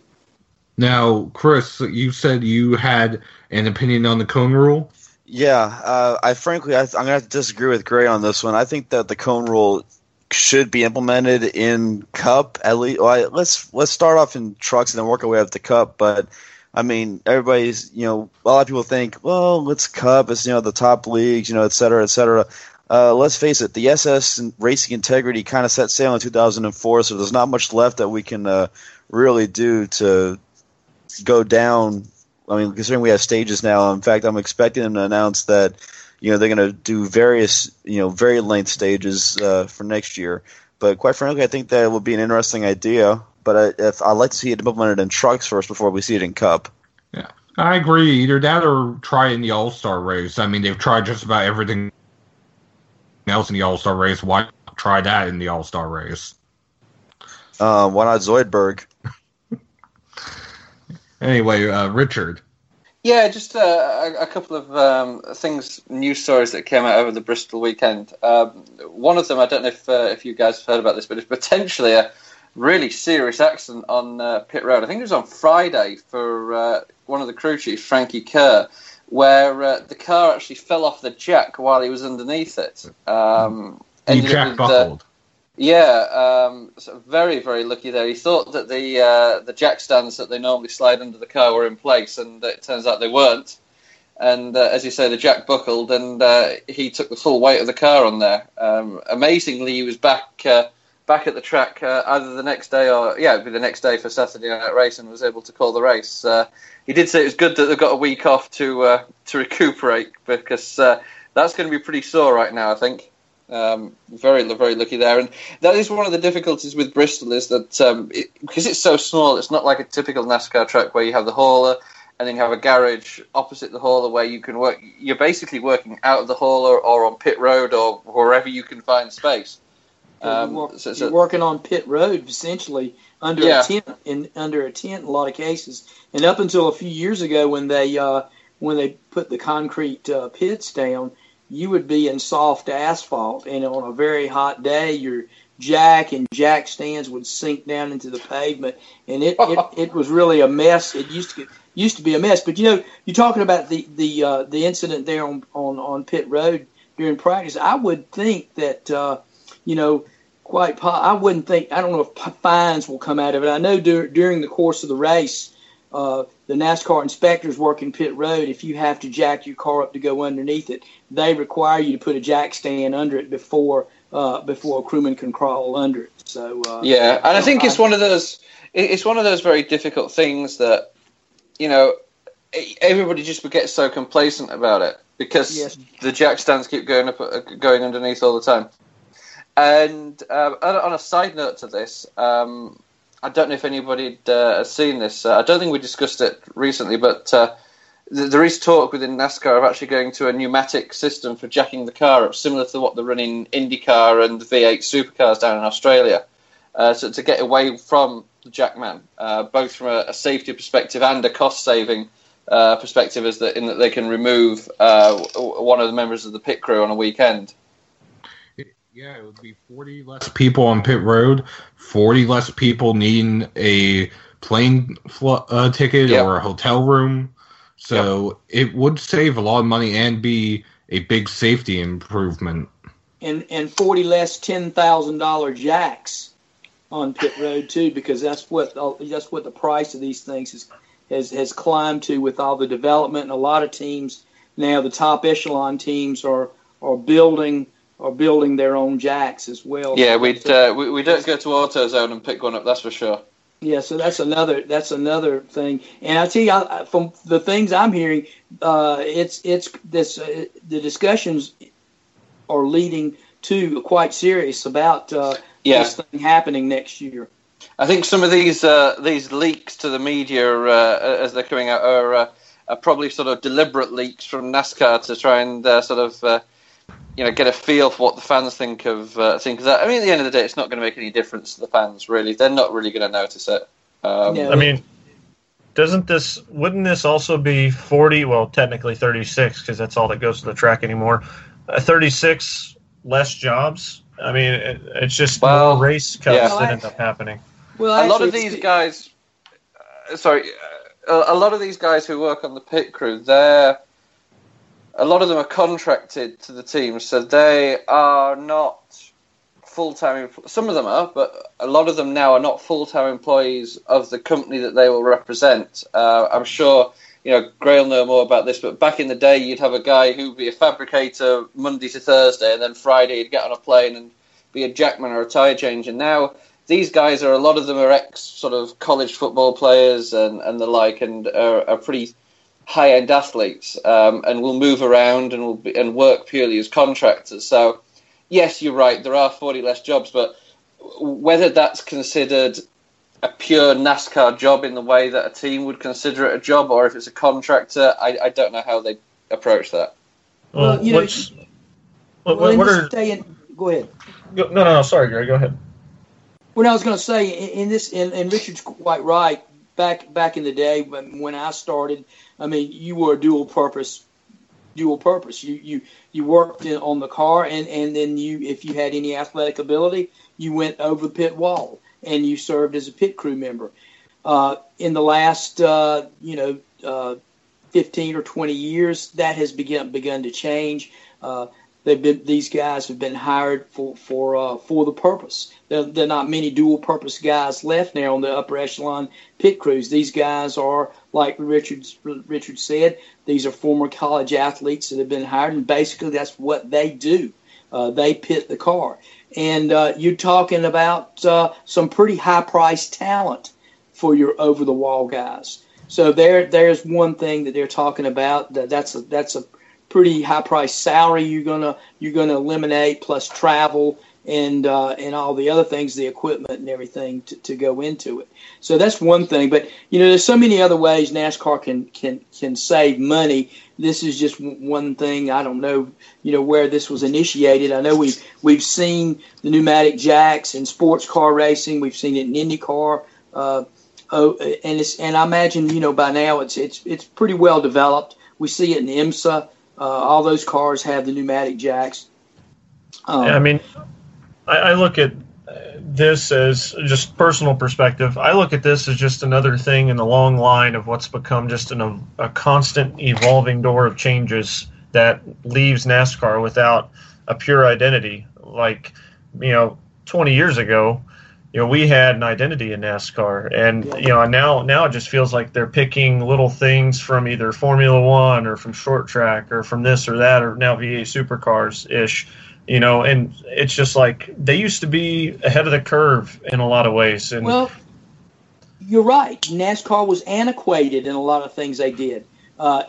Now, Chris, you said you had an opinion on the cone rule. Yeah, uh, I frankly, I, am going to have to disagree with Gray on this one. I think that the cone rule should be implemented in Cup at least. Well, let's let's start off in trucks and then work our way up to Cup. But I mean, everybody's you know a lot of people think, well, let's Cup, it's you know the top leagues, you know, et cetera, et cetera. Uh, let's face it, the SS Racing Integrity kind of set sail in 2004, so there's not much left that we can uh, really do to go down I mean, considering we have stages now, in fact, I'm expecting them to announce that you know they're going to do various you know very length stages uh, for next year. But quite frankly, I think that would be an interesting idea. But I, if I'd like to see it implemented in trucks first before we see it in Cup. Yeah, I agree. Either that or try in the All Star race. I mean, they've tried just about everything else in the All Star race. Why try that in the All Star race? Um, why not Zoidberg? Anyway, uh, Richard. Yeah, just uh, a, a, couple of um, things, news stories that came out over the Bristol weekend. Um, one of them, I don't know if uh, if you guys have heard about this, but it's potentially a really serious accident on uh, pit road. I think it was on Friday for uh, one of the crew chiefs, Frankie Kerr, where uh, the car actually fell off the jack while he was underneath it. Um, jack with, buckled. Yeah, um, so very very lucky there. He thought that the uh, the jack stands that they normally slide under the car were in place, and it turns out they weren't. And uh, as you say, the jack buckled, and uh, he took the full weight of the car on there. Um, amazingly, he was back uh, back at the track uh, either the next day or yeah, it'd be the next day for Saturday night race, and was able to call the race. Uh, he did say it was good that they've got a week off to to recuperate because that's going to be pretty sore right now. I think. Um, very, very lucky there, and that is one of the difficulties with Bristol is that um, it, because it's so small, it's not like a typical NASCAR track where you have the hauler and then you have a garage opposite the hauler where you can work. You're basically working out of the hauler or on pit road or wherever you can find space. Um, you're, so, so, you're, working on pit road essentially under yeah. a tent in under a tent in a lot of cases, and up until a few years ago when they uh, when they put the concrete uh, pits down you would be in soft asphalt, and on a very hot day, your jack and jack stands would sink down into the pavement, and it it, it was really a mess. It used to get, used to be a mess. But you know, you're talking about the the uh, the incident there on, on on pit road during practice. I would think that uh, you know quite. I wouldn't think. I don't know if fines will come out of it. I know dur- during the course of the race, uh, the NASCAR inspectors working pit road, if you have to jack your car up to go underneath it, they require you to put a jack stand under it before uh, before a crewman can crawl under it. So uh, yeah, and I think it's one of those it's one of those very difficult things that you know everybody just gets so complacent about it because yes. the jack stands keep going up uh, going underneath all the time. And uh, on a side note to this, um, I don't know if anybody uh, has seen this. Uh, I don't think we discussed it recently, but uh, th- there is talk within NASCAR of actually going to a pneumatic system for jacking the car up, similar to what they're running IndyCar and V8 supercars down in Australia. Uh, so to get away from the jackman, uh, both from a, a, safety perspective and a cost-saving uh, perspective, is that in that they can remove one of the members of the pit crew on a weekend. Yeah, it would be 40 less people on pit road, 40 less people needing a plane fl- uh, ticket yep. or a hotel room. So yep. it would save a lot of money and be a big safety improvement. And and 40 less $10,000 jacks on pit road too because that's what that's what the price of these things is, has has climbed to with all the development and a lot of teams now the top echelon teams are are building are building their own jacks as well. Yeah, we'd uh, we, we don't go to AutoZone and pick one up. That's for sure. Yeah, so that's another that's another thing. And I tell you, I, from the things I'm hearing, uh, it's it's this uh, the discussions are leading to quite serious about uh, yeah. this thing happening next year. I think some of these uh, these leaks to the media uh, as they're coming out are, uh, are, probably sort of deliberate leaks from NASCAR to try and sort of you know, get a feel for what the fans think of uh, think of that. I mean, at the end of the day, it's not going to make any difference to the fans. Really, they're not really going to notice it. Um, I mean, doesn't this wouldn't this also be 40 well technically 36 because that's all that goes to the track anymore uh, 36 less jobs i mean it, it's just Well, more race cuts yeah. that end up happening Well, a lot of these guys, uh, sorry, uh, a lot of these guys who work on the pit crew, they're a lot of them are contracted to the team, so they are not full time. Some of them are, but a lot of them now are not full time employees of the company that they will represent. Uh, I'm sure. You know, Gray will know more about this, but back in the day, you'd have a guy who'd be a fabricator Monday to Thursday, and then Friday he'd get on a plane and be a jackman or a tire changer. Now, these guys are a lot of them are ex sort of college football players and, and the like, and are, are pretty high end athletes, um, and will move around and will be, and work purely as contractors. So, yes, you're right. There are 40 less jobs, but whether that's considered a pure NASCAR job in the way that a team would consider it a job, or if it's a contractor, I, I don't know how they approach that. Well, you know, what's, what, well, in what this are day and- go ahead. no no no sorry gary go ahead Well, I was going to say in, in this, and, and Richard's quite right. Back back in the day when when I started, I mean, you were a dual purpose, dual purpose. You you you worked in, on the car, and and then you, if you had any athletic ability, you went over the pit wall, and you served as a pit crew member. Uh, in the last, uh, you know, uh, 15 or 20 years, that has begun begun to change. Uh, they've been these guys have been hired for for uh, for the purpose. There, there are not many dual purpose guys left now on the upper echelon pit crews. These guys are like Richard Richard said. These are former college athletes that have been hired, and basically that's what they do. Uh, they pit the car, and uh, you're talking about uh, some pretty high priced talent for your over the wall guys. So there, there's one thing that they're talking about. That that's a that's a pretty high priced salary you're gonna you're gonna eliminate plus travel and uh, and all the other things, the equipment and everything to, to go into it. So that's one thing. But you know, there's so many other ways NASCAR can can can save money. This is just one thing. I don't know, you know, where this was initiated. I know we've we've seen the pneumatic jacks in sports car racing. We've seen it in IndyCar. Uh, oh, and it's and I imagine you know by now it's it's it's pretty well developed. We see it in IMSA. Uh, all those cars have the pneumatic jacks. Um, I mean, I, I look at this as just personal perspective. I look at this as just another thing in the long line of what's become just an, a, a constant evolving door of changes that leaves NASCAR without a pure identity. Like, you know, 20 years ago, you know, we had an identity in NASCAR, and you know, now now it just feels like they're picking little things from either Formula One or from short track or from this or that or now V8 supercars ish, you know, and it's just like they used to be ahead of the curve in a lot of ways. And Well, you're right. NASCAR was antiquated in a lot of things they did. Uh,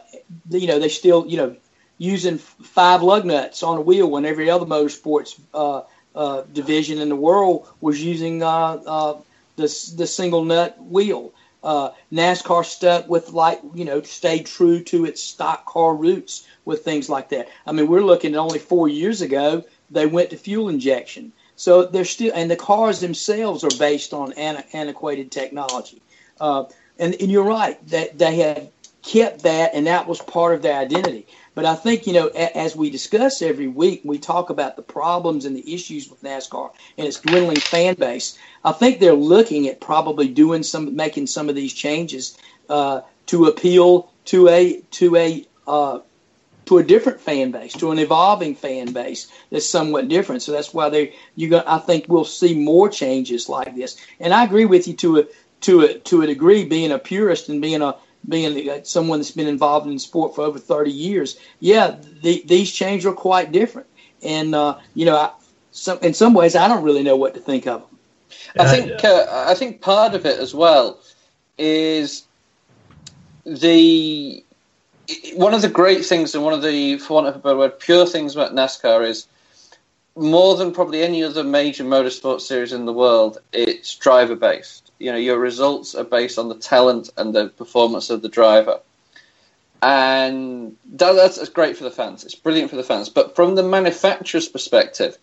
you know, they still, you know, using five lug nuts on a wheel when every other motorsports uh, uh, division in the world was using uh, uh, the the single nut wheel. Uh, NASCAR stuck with like you know stayed true to its stock car roots with things like that. I mean, we're looking at only four years ago they went to fuel injection. So they're still, and the cars themselves are based on ana- antiquated technology. Uh, and, and you're right that they had kept that, and that was part of their identity. But I think you know, a, as we discuss every week, we talk about the problems and the issues with NASCAR and its dwindling fan base. I think they're looking at probably doing some, making some of these changes uh, to appeal to a to a uh, to a different fan base, to an evolving fan base that's somewhat different. So that's why they you got. I think we'll see more changes like this. And I agree with you to a to a to a degree, being a purist and being a being uh, someone that's been involved in sport for over 30 years. Yeah, the, these changes are quite different. And uh, you know, I, some, in some ways, I don't really know what to think of them. I think uh, I think part of it as well is the one of the great things and one of the, for want of a better word, pure things about NASCAR is more than probably any other major motorsport series in the world, it's driver based. You know, your results are based on the talent and the performance of the driver. and that, that's, that's great for the fans. It's brilliant for the fans. But from the manufacturer's perspective,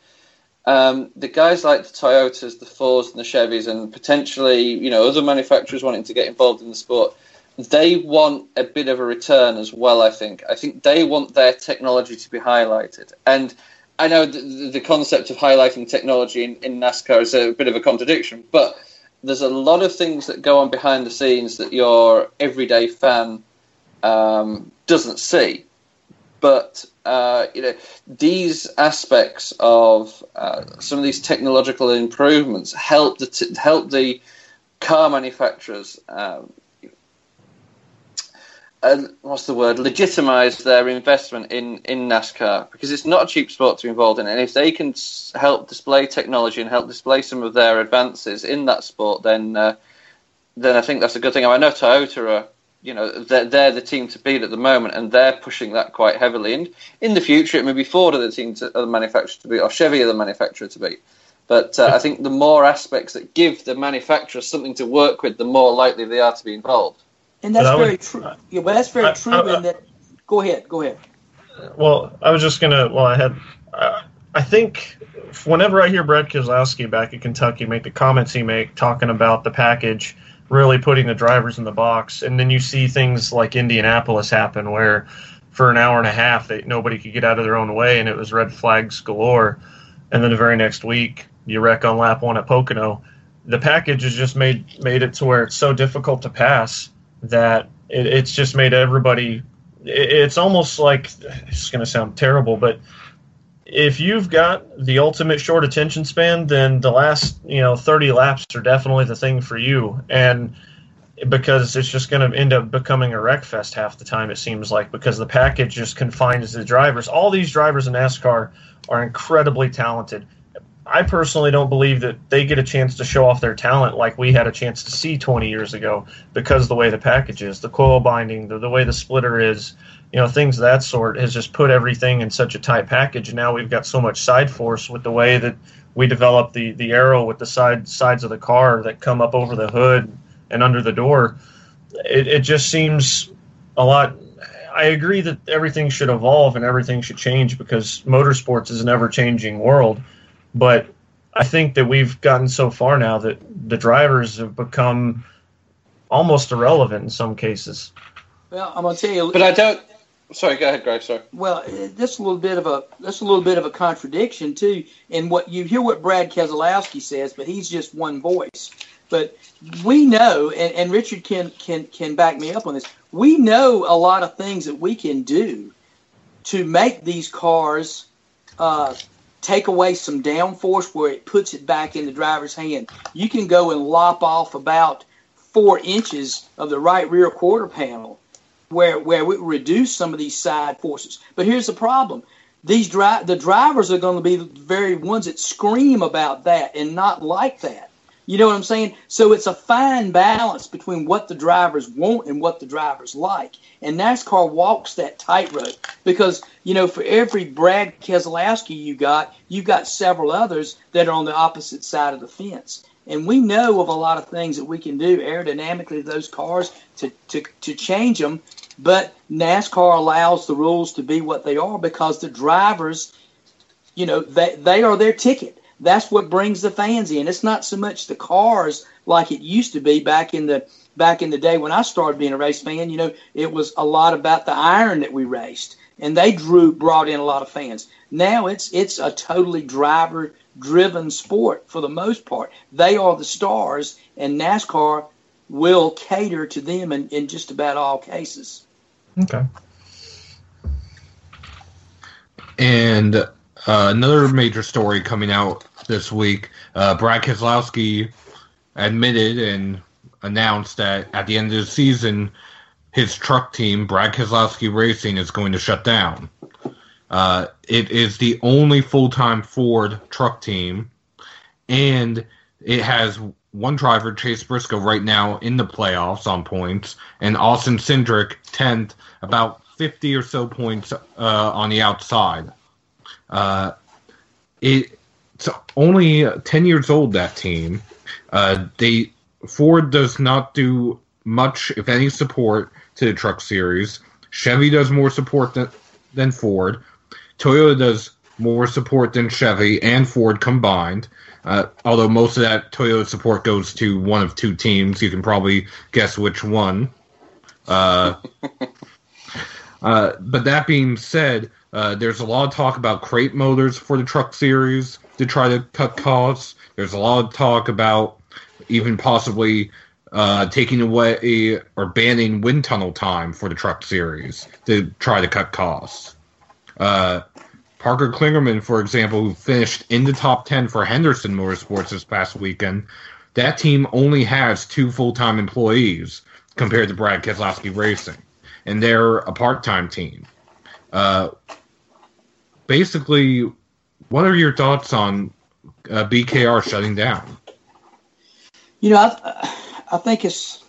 um, the guys like the Toyotas, the Fords, and the Chevys, and potentially you know other manufacturers wanting to get involved in the sport, they want a bit of a return as well. I think. I think they want their technology to be highlighted, and I know the, the concept of highlighting technology in, in NASCAR is a bit of a contradiction, but there's a lot of things that go on behind the scenes that your everyday fan um, doesn't see. But uh, you know these aspects of uh, some of these technological improvements help the t- help the car manufacturers. Um, uh, what's the word? Legitimize their investment in, in NASCAR because it's not a cheap sport to be involved in, and if they can help display technology and help display some of their advances in that sport, then uh, then I think that's a good thing. I know Toyota are you know they're, they're the team to beat at the moment, and they're pushing that quite heavily. And in the future, it may be Ford are the team to, the manufacturer to beat, or Chevy are the manufacturer to beat. But uh, I think the more aspects that give the manufacturer something to work with, the more likely they are to be involved. And that's I would- very true. Yeah, but that's very I- true I- in that. Go ahead. Go ahead. Well, I was just gonna. Well, I had. Uh, I think whenever I hear Brad Keselowski back at Kentucky make the comments he make talking about the package, really putting the drivers in the box, and then you see things like Indianapolis happen where for an hour and a half they, nobody could get out of their own way, and it was red flags galore. And then the very next week you wreck on lap one at Pocono. The package has just made made it to where it's so difficult to pass that it, it's just made everybody it- it's almost like it's going to sound terrible, but if you've got the ultimate short attention span, then the last you know 30 laps are definitely the thing for you, and because it's just going to end up becoming a wreck fest half the time it seems like because the package just confines the drivers. All these drivers in NASCAR are incredibly talented. I personally don't believe that they get a chance to show off their talent like we had a chance to see 20 years ago because the way the package is, the coil binding, the, the way the splitter is, you know, things of that sort has just put everything in such a tight package. Now we've got so much side force with the way that we develop the, the aero with the side sides of the car that come up over the hood and under the door. It, it just seems a lot. I agree that everything should evolve and everything should change because motorsports is an ever changing world. But I think that we've gotten so far now that the drivers have become almost irrelevant in some cases. Well, I'm gonna tell you. But I don't. Sorry, go ahead, Greg. Sorry. Well, that's a little bit of a that's a little bit of a contradiction too. In what you hear what Brad Keselowski says, but he's just one voice. But we know, and, and Richard can can can back me up on this. We know a lot of things that we can do to make these cars uh, take away some downforce where it puts it back in the driver's hand. You can go and lop off about four inches of the right rear quarter panel where where we reduce some of these side forces. But here's the problem: these dri- the drivers are going to be the very ones that scream about that and not like that. You know what I'm saying? So it's a fine balance between what the drivers want and what the drivers like. And NASCAR walks that tightrope because, you know, for every Brad Keselowski you got, you've got several others that are on the opposite side of the fence. And we know of a lot of things that we can do aerodynamically to those cars to, to, to change them. But NASCAR allows the rules to be what they are because the drivers, you know, they, they are their ticket that's what brings the fans in. It's not so much the cars like it used to be back in the back in the day when I started being a race fan. You know, it was a lot about the iron that we raced, and they drew brought in a lot of fans. Now it's it's a totally driver driven sport for the most part. They are the stars, and NASCAR will cater to them in, in just about all cases. Okay. And uh, another major story coming out this week uh, Brad Keselowski admitted and announced that at the end of the season, his truck team, Brad Keselowski Racing, is going to shut down. Uh, it is the only full time Ford truck team, and it has one driver, Chase Briscoe, right now in the playoffs on points, and Austin Cindric, 10th, about 50 or so points uh, on the outside. Uh, it, it's only 10 years old, that team. Uh, they Ford does not do much, if any, support to the truck series. Chevy does more support than, than Ford. Toyota does more support than Chevy and Ford combined. Uh, although most of that Toyota support goes to one of two teams, you can probably guess which one. Uh, uh, but that being said, uh, there's a lot of talk about crate motors for the truck series to try to cut costs. There's a lot of talk about even possibly uh, taking away or banning wind tunnel time for the truck series to try to cut costs. Uh, Parker Kligerman, for example, who finished in the top 10 for Henderson Motorsports this past weekend, that team only has two full time employees compared to Brad Keselowski Racing, and they're a part time team. Uh, basically, what are your thoughts on uh, BKR shutting down? You know, I, I think it's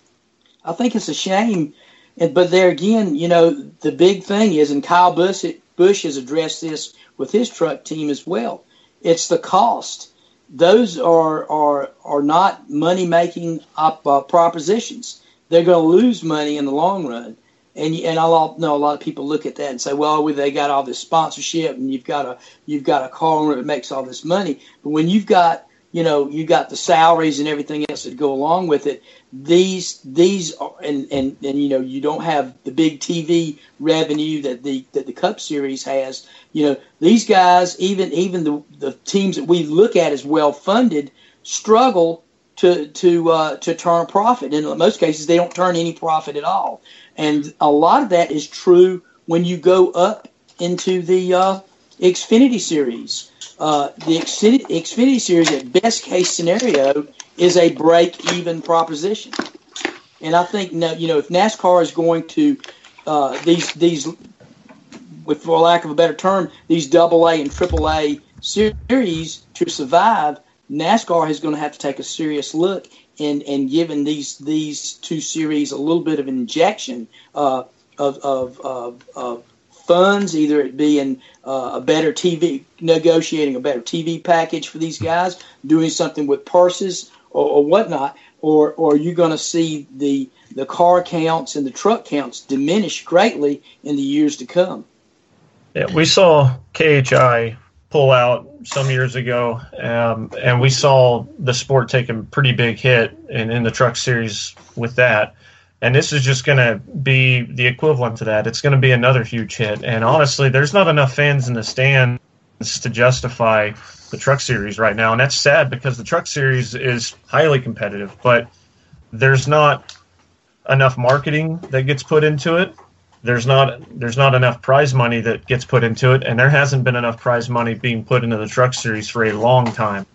I think it's a shame, but there again, you know, the big thing is, and Kyle Busch, Busch has addressed this with his truck team as well. It's the cost. Those are are are not money making up uh, propositions. They're going to lose money in the long run. And and I know a lot of people look at that and say, well, they got all this sponsorship and you've got a you've got a car that makes all this money. But when you've got you know you got the salaries and everything else that go along with it these these are, and, and and you know you don't have the big TV revenue that the that the Cup Series has. You know these guys even even the the teams that we look at as well funded struggle to to uh, to turn a profit. In most cases they don't turn any profit at all and a lot of that is true when you go up into the uh, Xfinity series uh, the Xfinity, Xfinity Series, at best case scenario, is a break even proposition. And I think now, you know, if NASCAR is going to uh, these these, with for lack of a better term, these double A and triple A series to survive, NASCAR is going to have to take a serious look and and giving these these two series a little bit of injection uh, of, of, of, of funds, either it be uh, a better TV, negotiating a better TV package for these guys, doing something with purses or, or whatnot, or, or you're going to see the, the car counts and the truck counts diminish greatly in the years to come. Yeah, we saw KHI pull out some years ago, um, and we saw the sport take a pretty big hit in, in the truck series with that and this is just going to be the equivalent to that. It's going to be another huge hit. And honestly, there's not enough fans in the stands to justify the Truck Series right now, and that's sad because the Truck Series is highly competitive, but there's not enough marketing that gets put into it. There's not there's not enough prize money that gets put into it, and there hasn't been enough prize money being put into the Truck Series for a long time.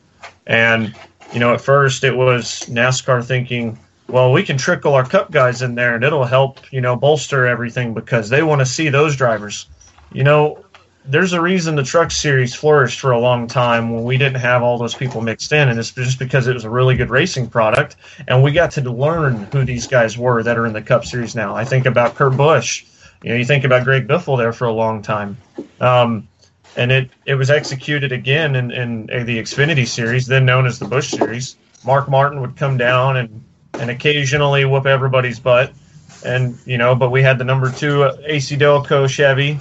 And you know, at first it was NASCAR thinking well, we can trickle our cup guys in there and it'll help, you know, bolster everything because they want to see those drivers. You know, there's a reason the truck series flourished for a long time when we didn't have all those people mixed in, and it's just because it was a really good racing product, and we got to learn who these guys were that are in the Cup Series now. I think about Kurt Busch. You know, you think about Greg Biffle there for a long time, um, and it it was executed again in, in the Xfinity Series, then known as the Busch Series. Mark Martin would come down and and occasionally whoop everybody's butt. And you know, but we had the number two AC Delco Chevy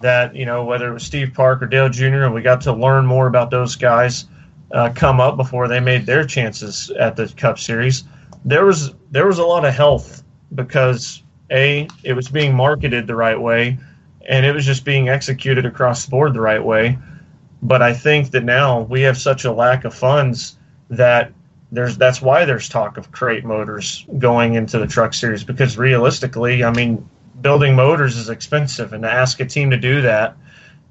that you know whether it was Steve Park or Dale Jr. and we got to learn more about those guys uh, come up before they made their chances at the Cup Series. There was there was a lot of health because a it was being marketed the right way and it was just being executed across the board the right way. But I think that now we have such a lack of funds that there's that's why there's talk of crate motors going into the truck series because realistically, I mean, building motors is expensive, and to ask a team to do that,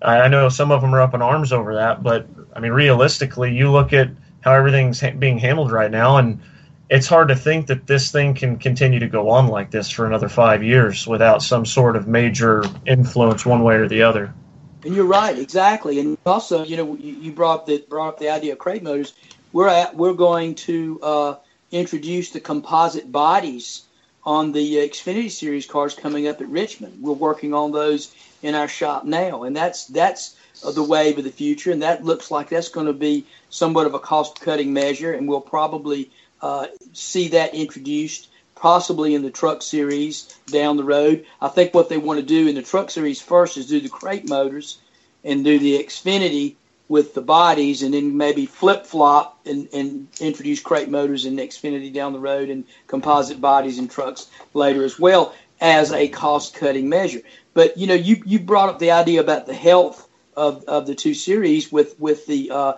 I know some of them are up in arms over that, but I mean, realistically, you look at how everything's being handled right now, and it's hard to think that this thing can continue to go on like this for another five years without some sort of major influence one way or the other. And you're right, exactly. And also, you know, you brought up the brought up the idea of crate motors we're at we're going to uh, introduce the composite bodies on the Xfinity Series cars coming up at Richmond. We're working on those in our shop now, and that's that's the wave of the future, and that looks like that's going to be somewhat of a cost-cutting measure, and we'll probably uh, see that introduced possibly in the Truck Series down the road. I think what they want to do in the Truck Series first is do the crate motors and do the Xfinity with the bodies, and then maybe flip flop and, and introduce crate motors and Xfinity down the road and composite bodies and trucks later as well as a cost cutting measure. But you know, you you brought up the idea about the health of, of the two series with with the uh,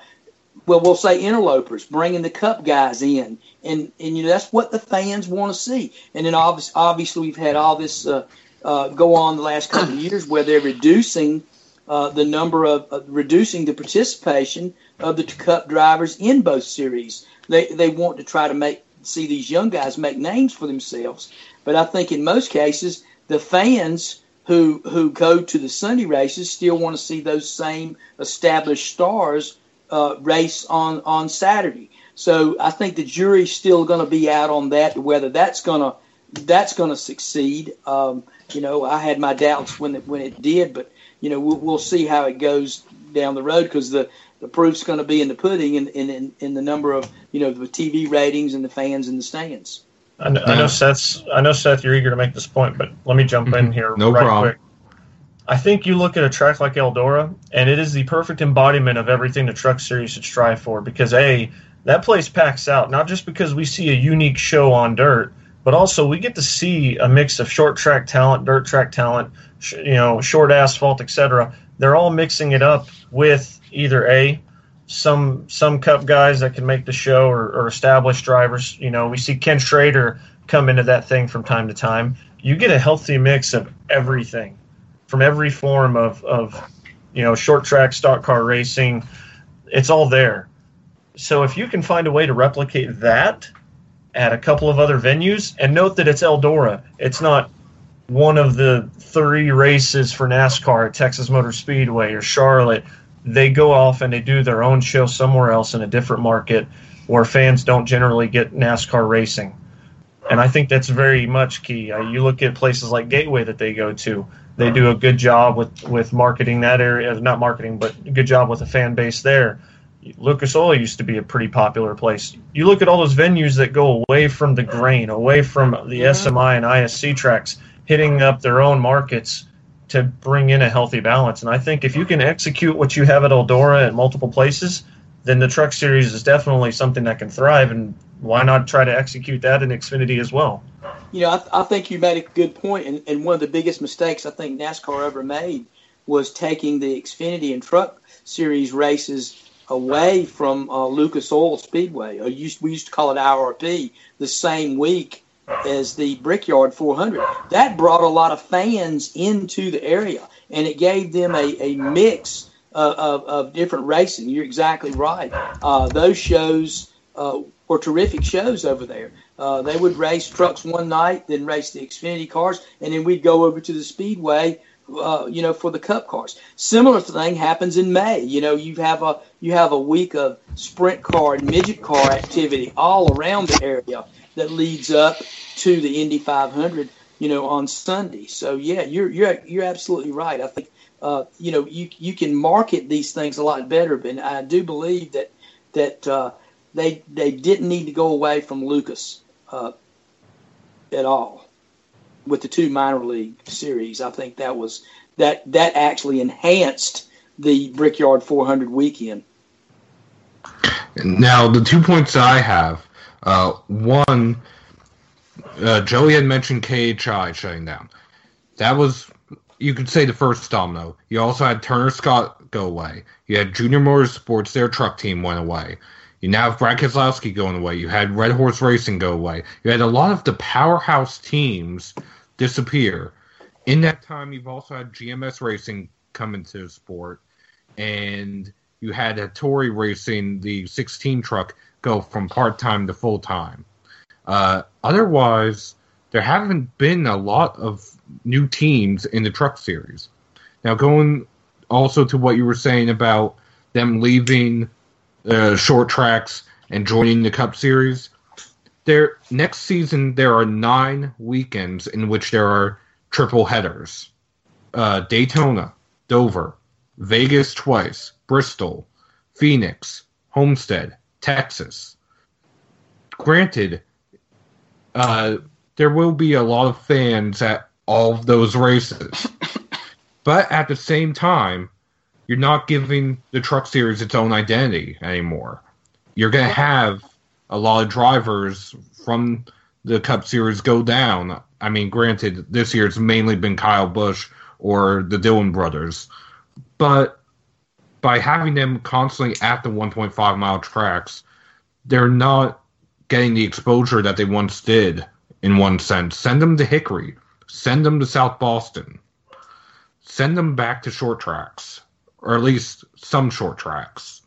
well, we'll say interlopers, bringing the cup guys in, and and you know that's what the fans want to see. And then obviously, obviously we've had all this uh, uh, go on the last couple of years where they're reducing uh, the number of reducing the participation of the cup drivers in both series. They they want to try to make see these young guys make names for themselves. But I think in most cases the fans who who go to the Sunday races still want to see those same established stars uh, race on on Saturday. So I think the jury's still going to be out on that whether that's going to that's going to succeed. Um, you know, I had my doubts when it, when it did, but you know we'll, we'll see how it goes down the road because the the proof's going to be in the pudding and in, in, in the number of you know the TV ratings and the fans in the stands. I know, I know Seth's. I know Seth. You're eager to make this point, but let me jump in here. No right problem. Quick. I think you look at a track like Eldora, and it is the perfect embodiment of everything the Truck Series should strive for. Because a that place packs out not just because we see a unique show on dirt, but also we get to see a mix of short track talent, dirt track talent, sh- you know, short asphalt, etc. They're all mixing it up with either a some some cup guys that can make the show or, or established drivers. You know, we see Ken Schrader come into that thing from time to time. You get a healthy mix of everything from every form of, of you know short track stock car racing. It's all there. So if you can find a way to replicate that at a couple of other venues, and note that it's Eldora, it's not one of the three races for NASCAR at Texas Motor Speedway or Charlotte they go off and they do their own show somewhere else in a different market where fans don't generally get NASCAR racing. And I think that's very much key. Uh, you look at places like Gateway that they go to; they do a good job with with marketing that area. Not marketing, but a good job with the fan base there. Lucas Oil used to be a pretty popular place. You look at all those venues that go away from the grain, away from the SMI and ISC tracks, hitting up their own markets to bring in a healthy balance. And I think if you can execute what you have at Eldora at multiple places, then the Truck Series is definitely something that can thrive. And why not try to execute that in Xfinity as well? You know, I, th- I think you made a good point, and, and one of the biggest mistakes I think NASCAR ever made was taking the Xfinity and Truck Series races away from uh, Lucas Oil Speedway. Used, we used to call it IRP the same week as the Brickyard 400. That brought a lot of fans into the area, and it gave them a, a mix of, of, of different racing. You're exactly right. Uh, those shows uh, were terrific shows over there. Uh, they would race trucks one night, then race the Xfinity cars, and then we'd go over to the Speedway. Uh, you know, for the Cup cars. Similar thing happens in May. You know, you have a you have a week of sprint car and midget car activity all around the area that leads up to the Indy 500, you know, on Sunday. So yeah, you're you're you're absolutely right. I think uh, you know you you can market these things a lot better, but I do believe that that uh, they they didn't need to go away from Lucas uh, at all with the two minor league series. I think that was that that actually enhanced the Brickyard 400 weekend. Now, the two points I have uh, one, uh, Joey had mentioned KHI shutting down. That was, you could say, the first domino. You also had Turner Scott go away. You had Junior Motorsports, their truck team went away. You now have Brad Keselowski going away. You had Red Horse Racing go away. You had a lot of the powerhouse teams disappear. In that time, you've also had GMS Racing come into the sport, and you had a Hattori Racing, the 16 truck, go from part time to full time. Uh, otherwise, there haven't been a lot of new teams in the truck series. Now, going also to what you were saying about them leaving uh, short tracks and joining the Cup Series, there next season there are nine weekends in which there are triple headers: uh, Daytona, Dover, Vegas twice, Bristol, Phoenix, Homestead, Texas. Granted, uh, there will be a lot of fans at all of those races. but at the same time, you're not giving the truck series its own identity anymore. You're going to have a lot of drivers from the Cup Series go down. I mean, granted, this year it's mainly been Kyle Busch or the Dillon brothers, but by having them constantly at the 1.5 mile tracks, they're not getting the exposure that they once did. In one sense, send them to Hickory, send them to South Boston, send them back to short tracks, or at least some short tracks.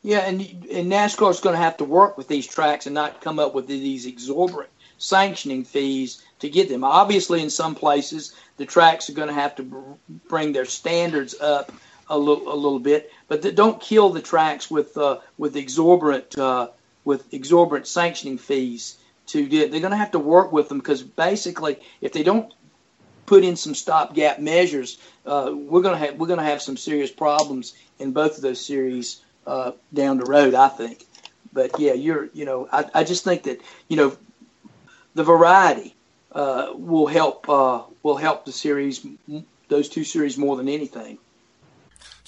Yeah, and and NASCAR is going to have to work with these tracks and not come up with these exorbitant sanctioning fees to get them. Obviously, in some places, the tracks are going to have to bring their standards up a little a little bit, but the, don't kill the tracks with uh, with exorbitant uh, with exorbitant sanctioning fees. To do, they're going to have to work with them because basically, if they don't put in some stopgap measures, uh, we're going to have we're going to have some serious problems in both of those series uh, down the road. I think, but yeah, you're you know I, I just think that you know the variety uh, will help uh, will help the series those two series more than anything.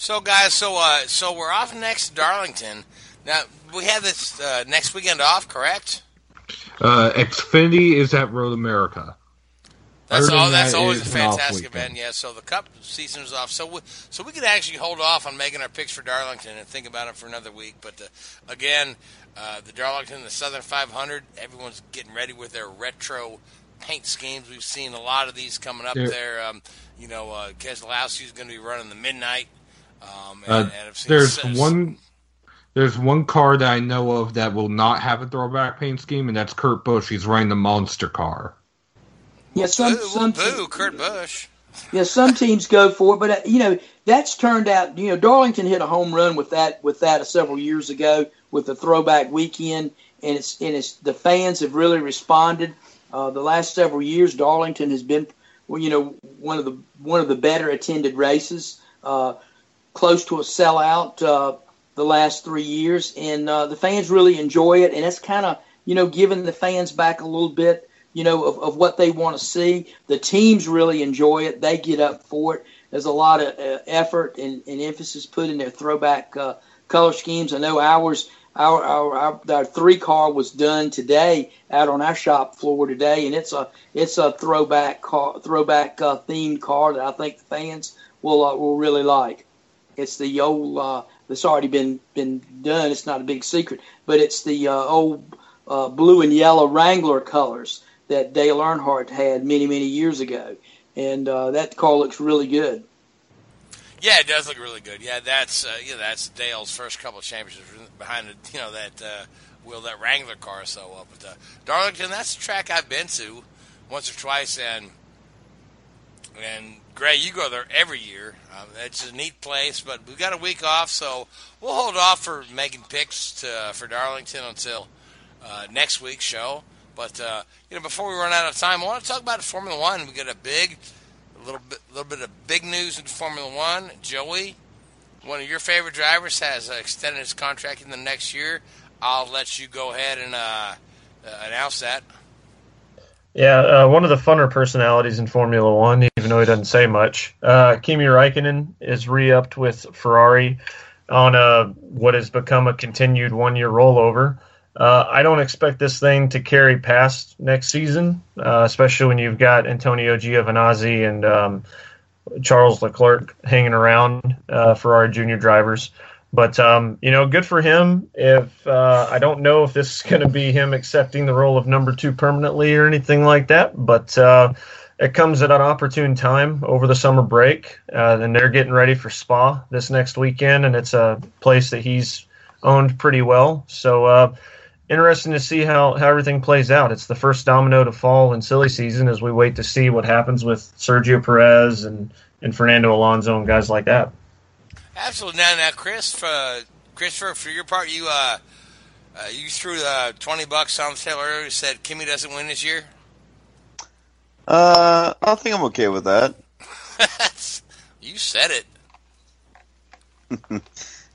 So guys, so uh, so we're off next to Darlington. Now we have this uh, next weekend off, correct? Uh, Xfinity is at Road America. That's all. That's that always a fantastic event. Yeah. So the Cup season is off. So we, so we could actually hold off on making our picks for Darlington and think about it for another week. But uh, again, uh, the Darlington, the Southern 500, everyone's getting ready with their retro paint schemes. We've seen a lot of these coming up There- there. Um, you know, uh, Keselowski's going to be running the midnight. Um, and, Uh, and there's s- one. There's one car that I know of that will not have a throwback paint scheme, and that's Kurt Busch. He's running the monster car. Yeah, some Boo, some boo, Kurt Busch. yeah, some teams go for it, but uh, you know that's turned out. You know, Darlington hit a home run with that with that several years ago with the throwback weekend, and it's and it's the fans have really responded. Uh, the last several years, Darlington has been, well, you know, one of the one of the better attended races, uh, close to a sellout uh, the last three years, and uh, the fans really enjoy it, and it's kind of you know giving the fans back a little bit you know, of, of what they want to see. The teams really enjoy it. They get up for it. There's a lot of uh, effort and, and emphasis put in their throwback uh, color schemes. I know ours, our, our, our, our three car was done today out on our shop floor today, and it's a it's a throwback car, throwback uh, themed car that I think the fans will uh, will really like. It's the old uh, that's already been been done. It's not a big secret, but it's the uh, old uh, blue and yellow Wrangler colors that Dale Earnhardt had many, many years ago. And uh, that car looks really good. Yeah, it does look really good. Yeah, that's uh, yeah, that's Dale's first couple of championships behind the, you know that uh, wheel that Wrangler car. So, uh, but uh, Darlington, that's a track I've been to once or twice, and and Gray, you go there every year. Um, it's a neat place, but we've got a week off, so we'll hold off for making picks to, for Darlington until uh, next week's show. But uh, you know, before we run out of time, I want to talk about Formula One. We got a big, a little bit, little bit of big news in Formula One. Joey, one of your favorite drivers, has uh, extended his contract in the next year. I'll let you go ahead and uh, uh, announce that. Yeah, uh, one of the funner personalities in Formula One, even though he doesn't say much. Uh, Kimi Raikkonen is re-upped with Ferrari on a what has become a continued one-year rollover. Uh, I don't expect this thing to carry past next season, uh, especially when you've got Antonio Giovinazzi and um, Charles Leclerc hanging around uh, our junior drivers. But um, you know, good for him. If uh, I don't know if this is going to be him accepting the role of number two permanently or anything like that, but uh, it comes at an opportune time over the summer break, uh, and they're getting ready for Spa this next weekend, and it's a place that he's owned pretty well. So uh, interesting to see how, how everything plays out. It's the first domino to fall in silly season as we wait to see what happens with Sergio Perez and, and Fernando Alonso and guys like that. Absolutely. Now, now, Chris, uh, Christopher, for your part, you uh, uh, you threw the twenty bucks on the table earlier. Said Kimi doesn't win this year. Uh, I think I'm okay with that. you said it.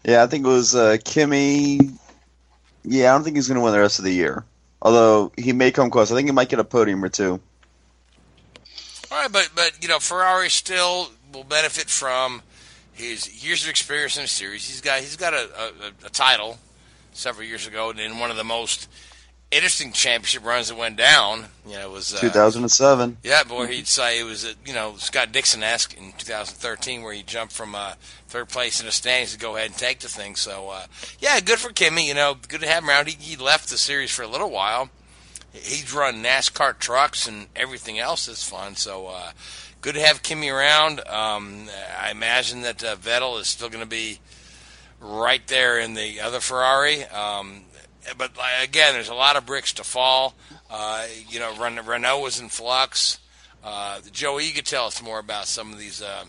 yeah, I think it was uh, Kimi. Yeah, I don't think he's going to win the rest of the year. Although he may come close. I think he might get a podium or two. All right, but but you know Ferrari still will benefit from his years of experience in the series. He's got he's got a, a, a title several years ago and in one of the most interesting championship runs that went down. You know, it was uh, 2007. Yeah, boy, he'd say it was, a, you know, Scott Dixon-esque in 2013, where he jumped from uh, third place in the standings to go ahead and take the thing. So, uh, yeah, good for Kimi. You know, good to have him around. He, he left the series for a little while. He's run NASCAR trucks and everything else that's fun. So, uh, good to have Kimi around. Um, I imagine that uh, Vettel is still going to be right there in the other Ferrari. Um, but again, there's a lot of bricks to fall. Uh, you know, Renault was in flux. Uh, Joey, you could tell us more about some of these uh,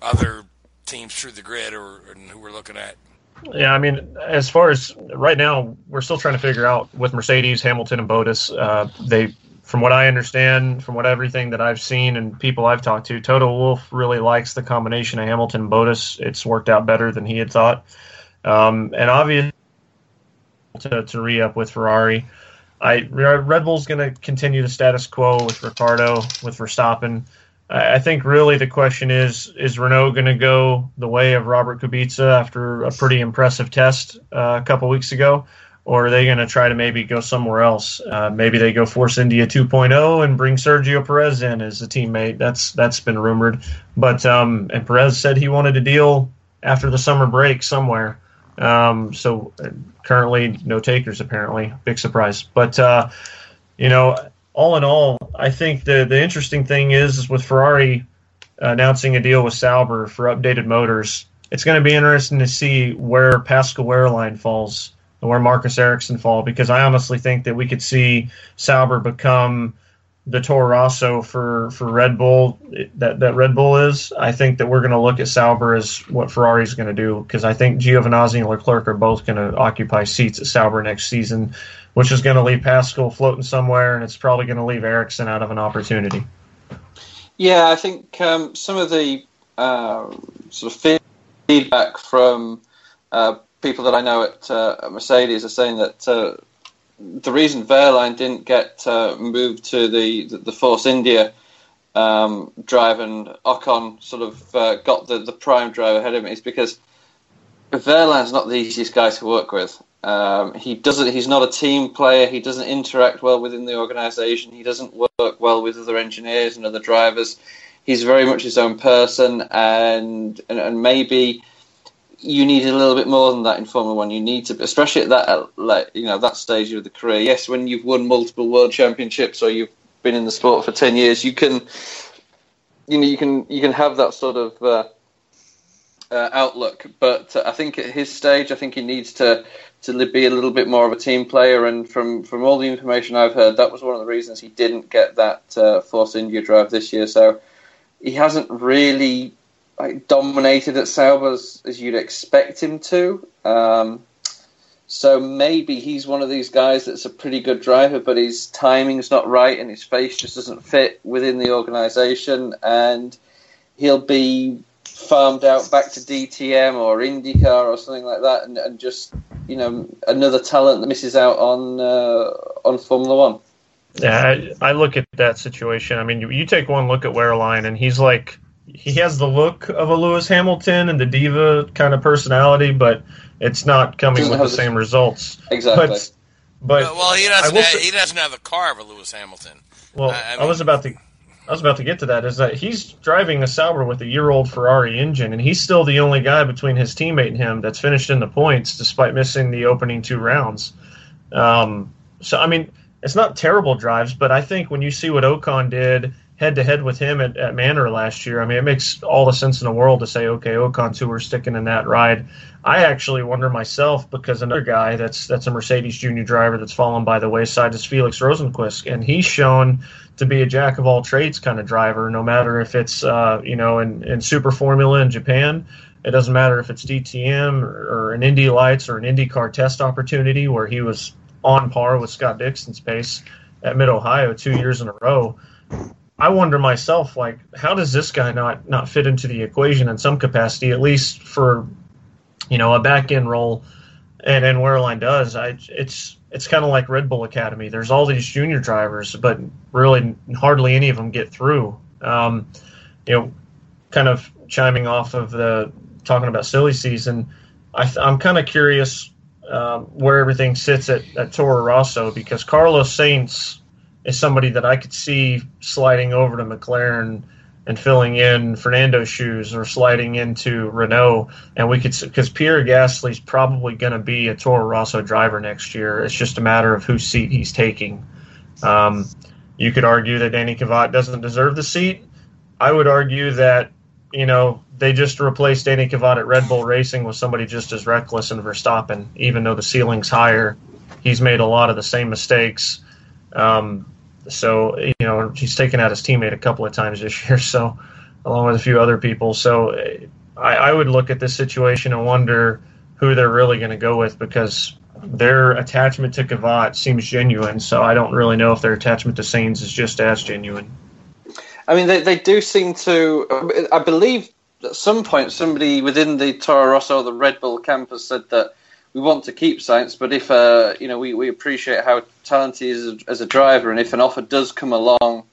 other teams through the grid or, or who we're looking at. Yeah, I mean, as far as right now, we're still trying to figure out with Mercedes, Hamilton, and Bottas. Uh, they, from what I understand, from what everything that I've seen and people I've talked to, Toto Wolff really likes the combination of Hamilton and Bottas. It's worked out better than he had thought. Um, and obviously, to, to re up with Ferrari. I Red Bull's going to continue the status quo with Ricciardo, with Verstappen. I think really the question is: Is Renault going to go the way of Robert Kubica after a pretty impressive test uh, a couple weeks ago, or are they going to try to maybe go somewhere else? Uh, maybe they go Force India 2.0 and bring Sergio Perez in as a teammate. That's that's been rumored, but um, and Perez said he wanted a deal after the summer break somewhere. Um, so currently, no takers apparently. Big surprise. But uh, you know, all in all, I think the the interesting thing is, is with Ferrari announcing a deal with Sauber for updated motors. It's going to be interesting to see where Pascal Wehrlein falls where Marcus Ericsson fall because I honestly think that we could see Sauber become the Toro Rosso for, for Red Bull that, that Red Bull is, I think that we're going to look at Sauber as what Ferrari's going to do because I think Giovinazzi and Leclerc are both going to occupy seats at Sauber next season, which is going to leave Pascal floating somewhere, and it's probably going to leave Ericsson out of an opportunity. Yeah, I think um, some of the uh, sort of feedback from uh, people that I know at, uh, at Mercedes are saying that uh, the reason Wehrlein didn't get uh, moved to the the Force India um, drive and Ocon sort of uh, got the, the prime drive ahead of him is because Wehrlein's not the easiest guy to work with. Um, he doesn't. He's not a team player. He doesn't interact well within the organisation. He doesn't work well with other engineers and other drivers. He's very much his own person, and and, and maybe you need a little bit more than that in Formula One. You need to, especially at that, like you know, that stage of the career. Yes, when you've won multiple world championships or you've been in the sport for ten years, you can, you know, you can you can have that sort of uh, uh, outlook. But uh, I think at his stage, I think he needs to to be a little bit more of a team player. And from from all the information I've heard, that was one of the reasons he didn't get that uh, Force India drive this year. So he hasn't really like dominated at Sauber as, as you'd expect him to. Um, so maybe he's one of these guys that's a pretty good driver, but his timing's not right and his face just doesn't fit within the organisation, and he'll be farmed out back to DTM or IndyCar or something like that, and, and just you know another talent that misses out on uh, on Formula One. Yeah, I, I, look at that situation. I mean, you, you take one look at Wehrlein, and he's like he has the look of a Lewis Hamilton and the diva kind of personality, but it's not coming with the same results. Exactly. But, but well, he doesn't. Have, say, he doesn't have the car of a Lewis Hamilton. Well, I, I, mean, I, was about to. I was about to get to that. Is that he's driving a Sauber with a year-old Ferrari engine, and he's still the only guy between his teammate and him that's finished in the points, despite missing the opening two rounds. Um, so, I mean, it's not terrible drives, but I think when you see what Ocon did head to head with him at, at Manor last year, I mean, it makes all the sense in the world to say, okay, Ocon two are sticking in that ride. I actually wonder myself because another guy that's that's a Mercedes junior driver that's fallen by the wayside is Felix Rosenqvist, and he's shown to be a jack of all trades kind of driver. No matter if it's uh, you know in, in Super Formula in Japan, it doesn't matter if it's DTM or, or an Indy Lights or an IndyCar test opportunity where he was on par with Scott Dixon's pace at Mid Ohio two years in a row. I wonder myself, like, how does this guy not not fit into the equation in some capacity, at least for, you know, a back end role, and and Wehrlein does. I it's it's kind of like Red Bull Academy. There's all these junior drivers, but really hardly any of them get through. Um, you know, kind of chiming off of the talking about silly season, I am kind of curious um, where everything sits at, at Toro Rosso because Carlos Sainz is somebody that I could see sliding over to McLaren and filling in Fernando's shoes or sliding into Renault. And we could, because Pierre Gasly's probably going to be a Toro Rosso driver next year. It's just a matter of whose seat he's taking. Um, you could argue that Danny Kvyat doesn't deserve the seat. I would argue that, you know, they just replaced Danny Kvyat at Red Bull Racing with somebody just as reckless in Verstappen, even though the ceiling's higher. He's made a lot of the same mistakes. Um, so you know he's taken out his teammate a couple of times this year. So along with a few other people. So I, I would look at this situation and wonder who they're really going to go with because their attachment to Kvyat seems genuine. So I don't really know if their attachment to Sainz is just as genuine. I mean, they, they do seem to. I believe at some point somebody within the Toro Rosso the Red Bull campus said that we want to keep Sainz, but if uh, you know we, we appreciate how talented he is as a, as a driver, and if an offer does come along,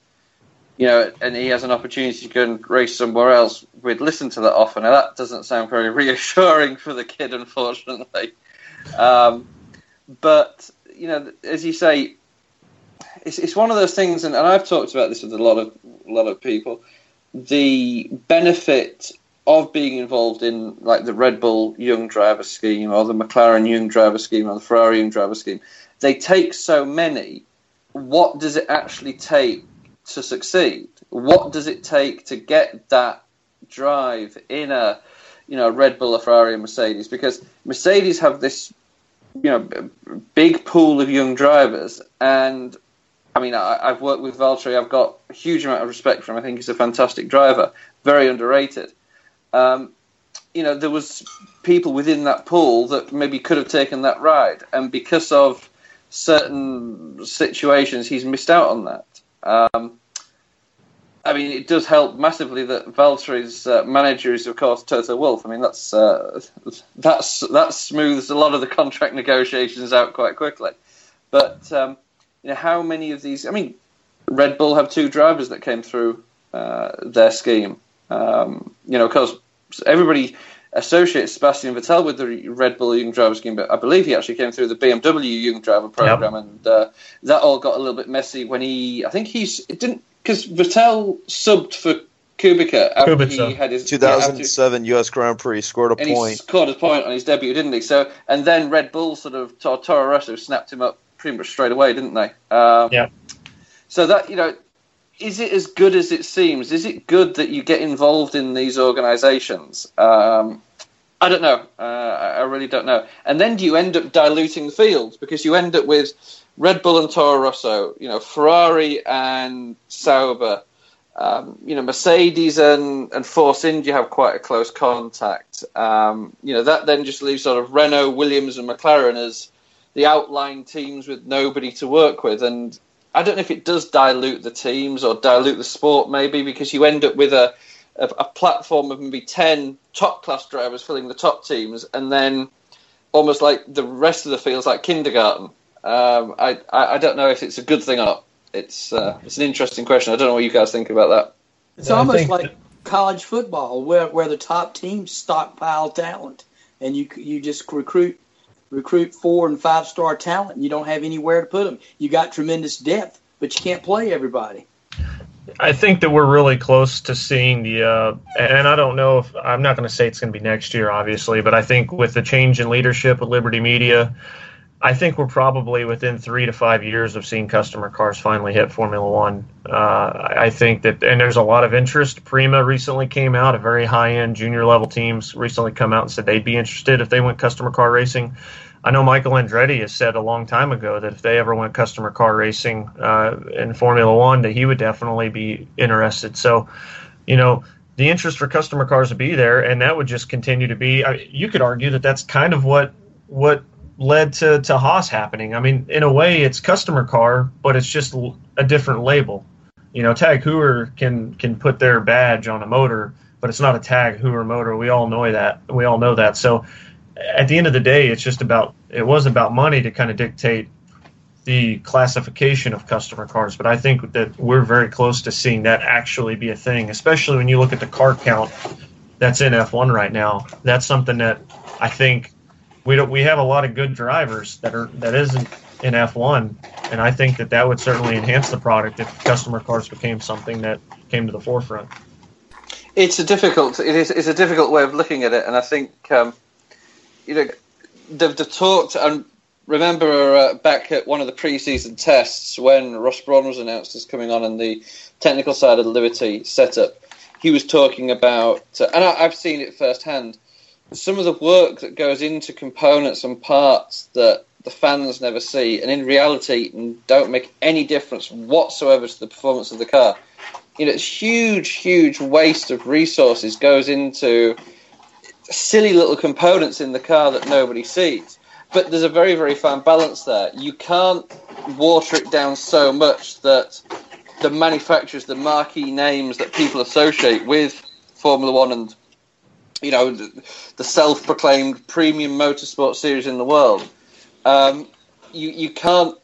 you know, and he has an opportunity to go and race somewhere else, we'd listen to that offer. Now that doesn't sound very reassuring for the kid, unfortunately. Um, but you know, as you say, it's it's one of those things, and, and I've talked about this with a lot of a lot of people. The benefit of being involved in like the Red Bull Young Driver Scheme or the McLaren Young Driver Scheme or the Ferrari Young Driver Scheme, they take so many. What does it actually take to succeed? What does it take to get that drive in a you know Red Bull, a Ferrari, and Mercedes? Because Mercedes have this you know big pool of young drivers, and I mean I, have worked with Valtteri. I've got a huge amount of respect for him. I think he's a fantastic driver, very underrated um, you know, there was people within that pool that maybe could have taken that ride, and because of certain situations, he's missed out on that. Um, I mean, it does help massively that Valtteri's uh, manager is, of course, Toto Wolff. I mean, that's uh, that's that smooths a lot of the contract negotiations out quite quickly. But um, you know, how many of these? I mean, Red Bull have two drivers that came through uh, their scheme. Um, you know, because everybody associates Sebastian Vettel with the Red Bull Young Driver Scheme, but I believe he actually came through the BMW Young Driver Program, yep. and uh, that all got a little bit messy when he. I think he's it didn't because Vettel subbed for Kubica after Kubica. he had his 2007 yeah, U.S. Grand Prix scored a and point. He scored a point on his debut, didn't he? So and then Red Bull sort of Toro Rosso snapped him up pretty much straight away, didn't they? Um, yeah. So that you know is it as good as it seems? Is it good that you get involved in these organisations? Um, I don't know. Uh, I really don't know. And then do you end up diluting the field because you end up with Red Bull and Toro Rosso, you know, Ferrari and Sauber, um, you know, Mercedes and, and Force India have quite a close contact. Um, you know, that then just leaves sort of Renault, Williams, and McLaren as the outlying teams with nobody to work with. And I don't know if it does dilute the teams or dilute the sport, maybe because you end up with a a, a platform of maybe ten top class drivers filling the top teams, and then almost like the rest of the field's like kindergarten. Um, I, I, I don't know if it's a good thing or not. It's uh, it's an interesting question. I don't know what you guys think about that. It's almost like college football, where where the top teams stockpile talent, and you you just recruit recruit four and five star talent and you don't have anywhere to put them. You got tremendous depth, but you can't play everybody. I think that we're really close to seeing the, uh, and I don't know if I'm not going to say it's going to be next year, obviously, but I think with the change in leadership with Liberty Media, I think we're probably within three to five years of seeing customer cars finally hit Formula One. Uh, I think that, and there's a lot of interest. Prema recently came out, a very high end junior level teams recently come out and said they'd be interested if they went customer car racing. I know Michael Andretti has said a long time ago that if they ever went customer car racing uh, in Formula One, that he would definitely be interested. So, you know, the interest for customer cars would be there, and that would just continue to be. I, you could argue that that's kind of what what led to, to Haas happening. I mean, in a way, it's customer car, but it's just a different label. You know, Tag Heuer can can put their badge on a motor, but it's not a Tag Heuer motor. We all know that. We all know that. So, at the end of the day, it's just about it was about money to kind of dictate the classification of customer cars, but I think that we're very close to seeing that actually be a thing, especially when you look at the car count that's in F1 right now. That's something that I think we don't, we have a lot of good drivers that are that isn't in F1, and I think that that would certainly enhance the product if customer cars became something that came to the forefront. It's a difficult. It is. It's a difficult way of looking at it, and I think um, you know they've, they've talked. And remember uh, back at one of the pre-season tests when Ross Brawn was announced as coming on and the technical side of the Liberty setup, he was talking about, uh, and I, I've seen it firsthand. Some of the work that goes into components and parts that the fans never see, and in reality don't make any difference whatsoever to the performance of the car. You know, it's huge, huge waste of resources goes into silly little components in the car that nobody sees. But there's a very, very fine balance there. You can't water it down so much that the manufacturers, the marquee names that people associate with Formula One and you know the, self-proclaimed premium motorsport series in the world, um, you you can't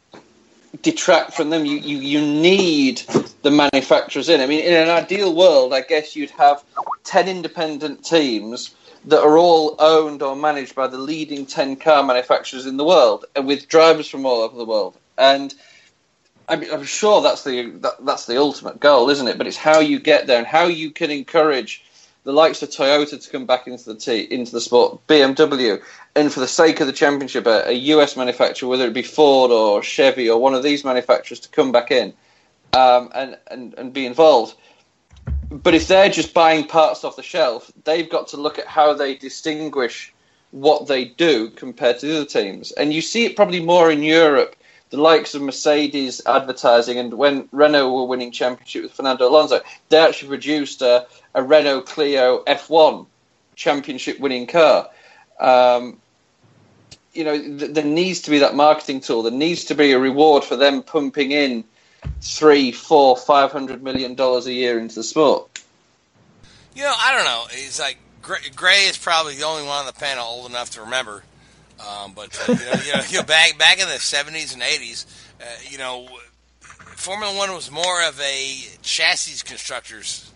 detract from them. You, you you need the manufacturers in. I mean, in an ideal world, I guess you'd have ten independent teams that are all owned or managed by the leading 10 car manufacturers in the world and with drivers from all over the world. And I'm, I'm sure that's the that, that's the ultimate goal, isn't it? But it's how you get there and how you can encourage the likes of Toyota to come back into the t- into the sport, BMW, and for the sake of the championship, a, a, US manufacturer, whether it be Ford or Chevy or one of these manufacturers, to come back in um, and, and and be involved. But if they're just buying parts off the shelf, they've got to look at how they distinguish what they do compared to the other teams. And you see it probably more in Europe, the likes of Mercedes advertising, and when Renault were winning championship with Fernando Alonso, they actually produced a, a Renault Clio F1 championship winning car. Um, you know, th- there needs to be that marketing tool. There needs to be a reward for them pumping in three, four, five hundred million dollars a year into the sport. You know, I don't know. It's like Gray is probably the only one on the panel old enough to remember. Um, but uh, you, know, you, know, you know, back back in the seventies and eighties, uh, you know, Formula One was more of a chassis constructor's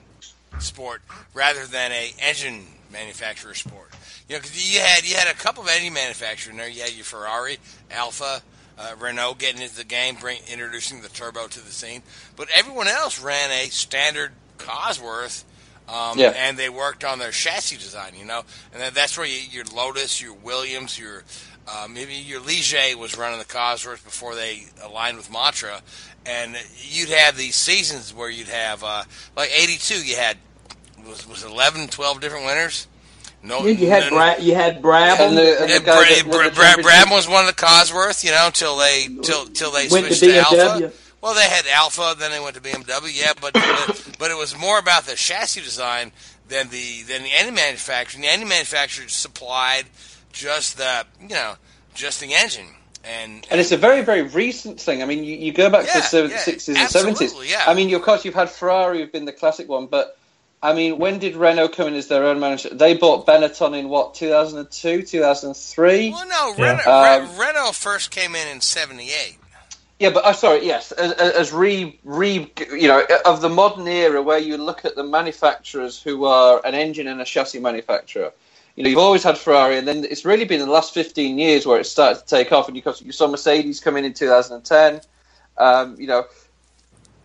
sport rather than a engine manufacturer sport. You know, because you had you had a couple of engine manufacturers in there. You had your Ferrari, Alfa, uh, Renault getting into the game, bring, introducing the turbo to the scene. But everyone else ran a standard Cosworth, um, yeah. and they worked on their chassis design. You know, and that's where you, your Lotus, your Williams, your uh, maybe your Ligier was running the Cosworth before they aligned with Matra, and you'd have these seasons where you'd have uh, like '82, you had was was 11, 12 different winners no, you had Bra- you had Brabham. And the, and the Bra- Bra- Bra- Brabham was one of the Cosworth, you know, till they till till they went switched to, to Alfa. Well, they had Alfa, then they went to BMW. Yeah, but but, but it was more about the chassis design than the than the engine manufacturing. The engine manufacturer supplied just the you know just the engine. And, and it's a very, very recent thing. I mean, you, you go back yeah, to the yeah, 60s and 70s. Yeah. I mean, of course, you've had Ferrari, who've been the classic one, but I mean, when did Renault come in as their own manager? They bought Benetton in what, 2002, 2003? Well, no, yeah. Renault, um, Renault first came in in 78. Yeah, but uh, sorry. Yes, as, as re re you know of the modern era where you look at the manufacturers who are an engine and a chassis manufacturer. You know, you've always had Ferrari, and then it's really been the last 15 years where it started to take off. And you, you saw Mercedes come in in 2010. Um, you know,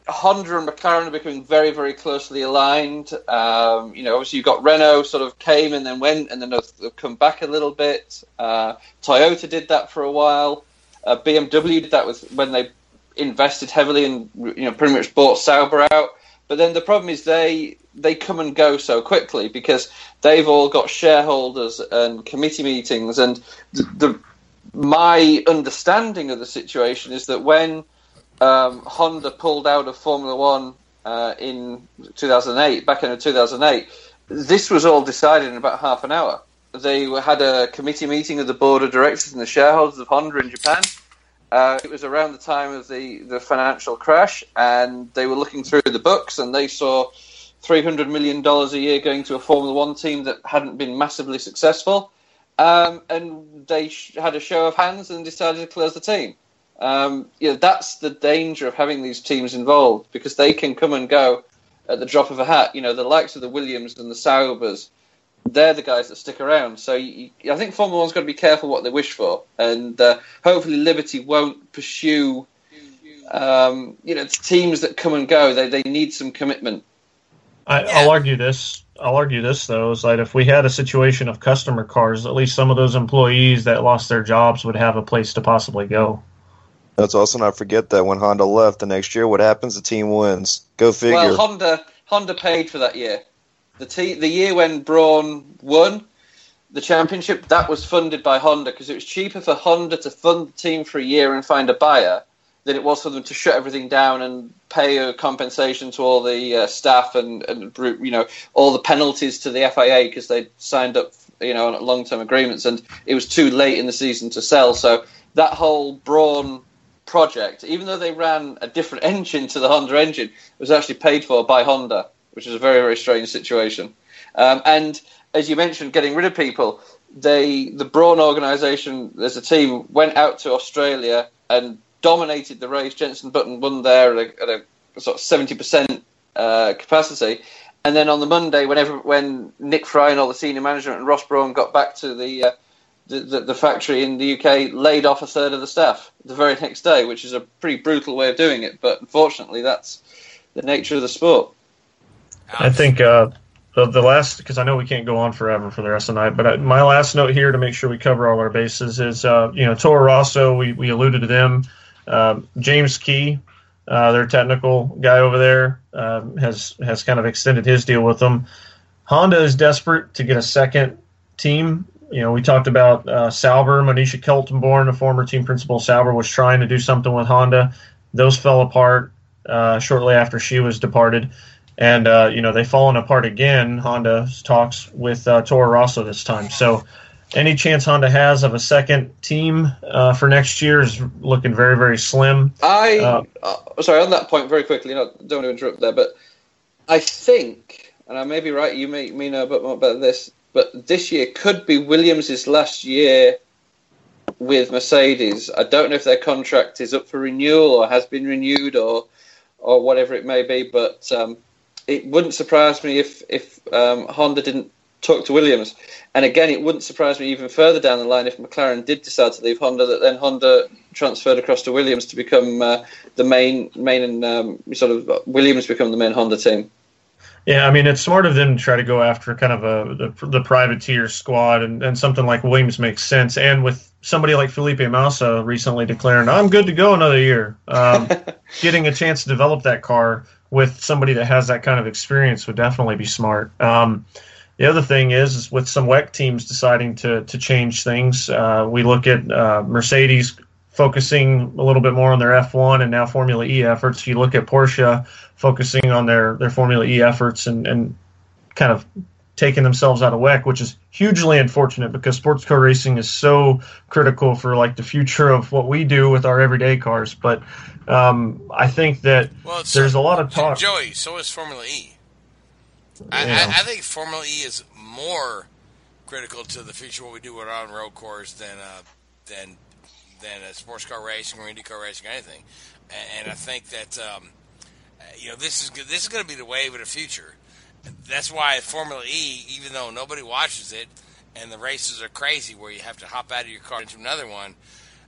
Honda and McLaren are becoming very, very closely aligned. Um, you know, obviously you've got Renault sort of came and then went, and then they've come back a little bit. Uh, Toyota did that for a while. Uh, BMW did that with when they invested heavily and you know pretty much bought Sauber out. But then the problem is they they come and go so quickly because they've all got shareholders and committee meetings, and the, the my understanding of the situation is that when um, Honda pulled out of Formula One uh, in 2008, back in 2008, this was all decided in about half an hour. They had a committee meeting of the board of directors and the shareholders of Honda in Japan. Uh, it was around the time of the, the financial crash, and they were looking through the books, and they saw $300 million a year going to a Formula One team that hadn't been massively successful. Um, and they sh- had a show of hands and decided to close the team. Um, you know, that's the danger of having these teams involved because they can come and go at the drop of a hat. You know, the likes of the Williams and the Saubers, they're the guys that stick around. So you, I think Formula One's got to be careful what they wish for, and uh, hopefully Liberty won't pursue. Um, you know, teams that come and go. They they need some commitment. I, I'll argue this. I'll argue this though is that if we had a situation of customer cars, at least some of those employees that lost their jobs would have a place to possibly go. Let's also not forget that when Honda left the next year, what happens? The team wins. Go figure. Well, Honda Honda paid for that year. The the year when Brawn won the championship, that was funded by Honda because it was cheaper for Honda to fund the team for a year and find a buyer than it was for them to shut everything down and pay a compensation to all the uh, staff and, and you know all the penalties to the FIA because they signed up you know on long term agreements and it was too late in the season to sell. So that whole Brawn project, even though they ran a different engine to the Honda engine, was actually paid for by Honda, which is a very very strange situation. Um, and as you mentioned, getting rid of people, they the Brawn organisation, as a team went out to Australia and dominated the race. Jenson Button won there at a, at a sort of seventy percent uh, capacity. And then on the Monday, whenever when Nick Fry and all the senior management and Ross Brawn got back to the, uh, the, the, the factory in the UK, laid off a third of the staff the very next day, which is a pretty brutal way of doing it. But unfortunately, that's the nature of the sport. I think uh, the, the last, because I know we can't go on forever for the rest of the night, but I, my last note here to make sure we cover all our bases is, uh, you know, Toro Rosso, we, we alluded to them. Um, James Key, uh, their technical guy over there, um, has has kind of extended his deal with them. Honda is desperate to get a second team. You know, we talked about uh, Sauber, Monisha Kaltenborn, a former team principal. Sauber was trying to do something with Honda. Those fell apart uh, shortly after she was departed. And, uh, you know, they've fallen apart again. Honda talks with uh, Toro Rosso this time. So, any chance Honda has of a second team uh, for next year is looking very, very slim. I uh, uh, sorry on that point very quickly. No, don't want to interrupt there, but I think, and I may be right. You may me know a bit more about this, but this year could be Williams' last year with Mercedes. I don't know if their contract is up for renewal or has been renewed or or whatever it may be, but um, it wouldn't surprise me if if um, Honda didn't talk to Williams. And again, it wouldn't surprise me even further down the line if McLaren did decide to leave Honda, that then Honda transferred across to Williams to become uh, the main main and um, sort of Williams become the main Honda team. Yeah, I mean it's smart of them to try to go after kind of a the, the privateer squad, and, and something like Williams makes sense. And with somebody like Felipe Massa recently declaring, "I'm good to go another year," um, getting a chance to develop that car with somebody that has that kind of experience would definitely be smart. Um, the other thing is, is with some WEC teams deciding to to change things, uh, we look at uh, Mercedes focusing a little bit more on their F1 and now Formula E efforts. You look at Porsche focusing on their their Formula E efforts and and kind of taking themselves out of WEC, which is hugely unfortunate because sports car racing is so critical for like the future of what we do with our everyday cars. But um, I think that well, there's a lot of talk. Joey, so is Formula E. I, I, I, think Formula E is more critical to the future of what we do with our on road cars than uh, than than a sports car racing or IndyCar racing or anything. And, and I think that um, you know this is this is going to be the wave of the future. That's why Formula E, even though nobody watches it, and the races are crazy where you have to hop out of your car into another one,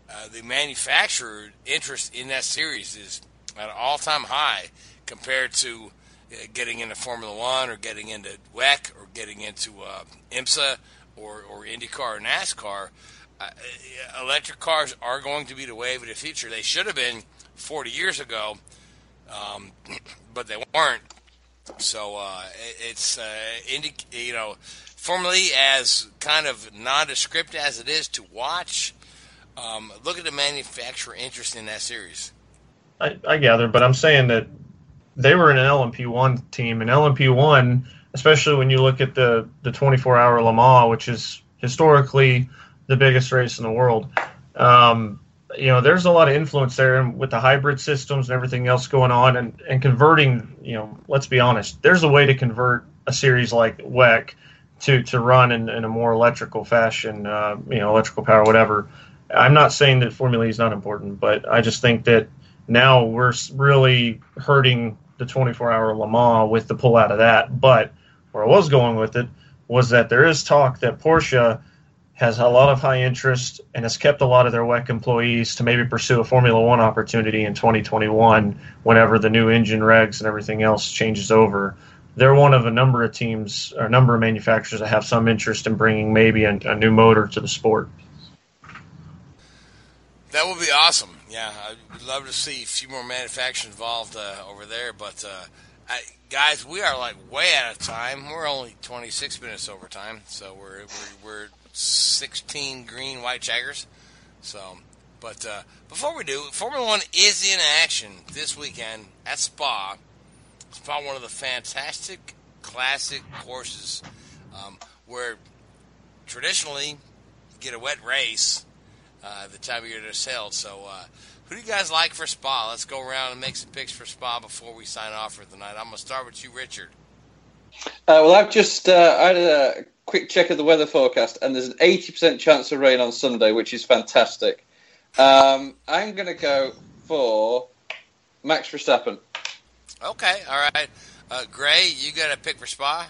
uh, the manufacturer interest in that series is at an all-time high compared to uh, getting into Formula One or getting into WEC or getting into uh, IMSA or, or IndyCar or NASCAR, uh, electric cars are going to be the wave of the future. They should have been 40 years ago, um, but they weren't. So uh, it's uh, Indy, you know, Formula E as kind of nondescript as it is to watch. Um, look at the manufacturer interest in that series. I, I gather, but I'm saying that they were an LMP1 team, and LMP1, especially when you look at the the 24 hour Le Mans, which is historically the biggest race in the world. Um, you know, there's a lot of influence there and with the hybrid systems and everything else going on, and and converting. You know, let's be honest, there's a way to convert a series like WEC to to run in, in a more electrical fashion. Uh, you know, electrical power, whatever. I'm not saying that Formula is not important, but I just think that now we're really hurting the 24 hour Le Mans with the pull out of that. But where I was going with it was that there is talk that Porsche has a lot of high interest and has kept a lot of their WEC employees to maybe pursue a Formula One opportunity in 2021 whenever the new engine regs and everything else changes over. They're one of a number of teams or a number of manufacturers that have some interest in bringing maybe a, a new motor to the sport. That would be awesome. Yeah, I'd love to see a few more manufacturers involved uh, over there. But uh, I, guys, we are like way out of time. We're only 26 minutes over time, so we're we're, we're 16 green white jaggers. So, but uh, before we do, Formula One is in action this weekend at Spa. Spa, one of the fantastic classic courses um, where traditionally you get a wet race uh, the time of year they're sailed. So, uh, who do you guys like for Spa? Let's go around and make some picks for Spa before we sign off for the night. I'm going to start with you, Richard. Uh, well, I've just uh, I had a quick check of the weather forecast, and there's an 80% chance of rain on Sunday, which is fantastic. Um, I'm going to go for Max Verstappen. Okay, all right. Uh, Gray, you got a pick for Spa?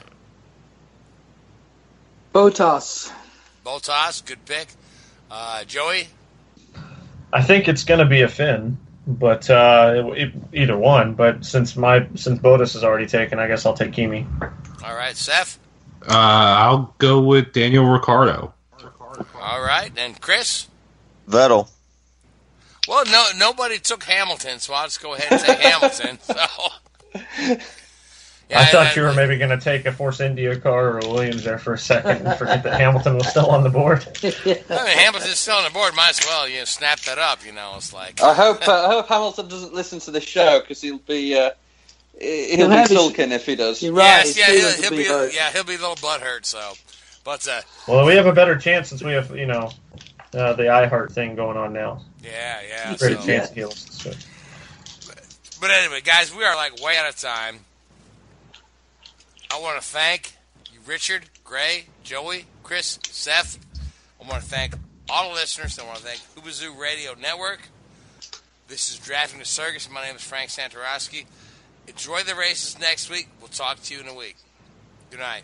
Bottas. Bottas, good pick. Uh, Joey? I think it's going to be a Finn, but uh, it, either one. But since my since Bottas is already taken, I guess I'll take Kimi. All right, Seth? Uh, I'll go with Daniel Ricciardo. All right, and Chris? Vettel. Well, no, nobody took Hamilton, so I'll just go ahead and say Hamilton. So, I thought you were maybe going to take a Force India car or a Williams there for a second and forget that Hamilton was still on the board. I mean, Hamilton's still on the board. Might as well, you know, snap that up. You know, it's like I hope uh, I hope Hamilton doesn't listen to the show because he'll be uh, he'll, He'll be have his- sulking if he does. You're right. yes, yeah, he'll, he'll be, be hurt. yeah, he'll be a little butthurt. So, but uh, Well, we have a better chance since we have, you know, uh, the iHeart thing going on now. yeah, yeah. Great So, chance deals. So. but anyway, guys, we are like way out of time. I want to thank you, Richard, Gray, Joey, Chris, Seth. I want to thank all the listeners. I want to thank Ubazoo Radio Network. This is Drafting the Circus. My name is Frank Santorowski. Enjoy the races next week. We'll talk to you in a week. Good night.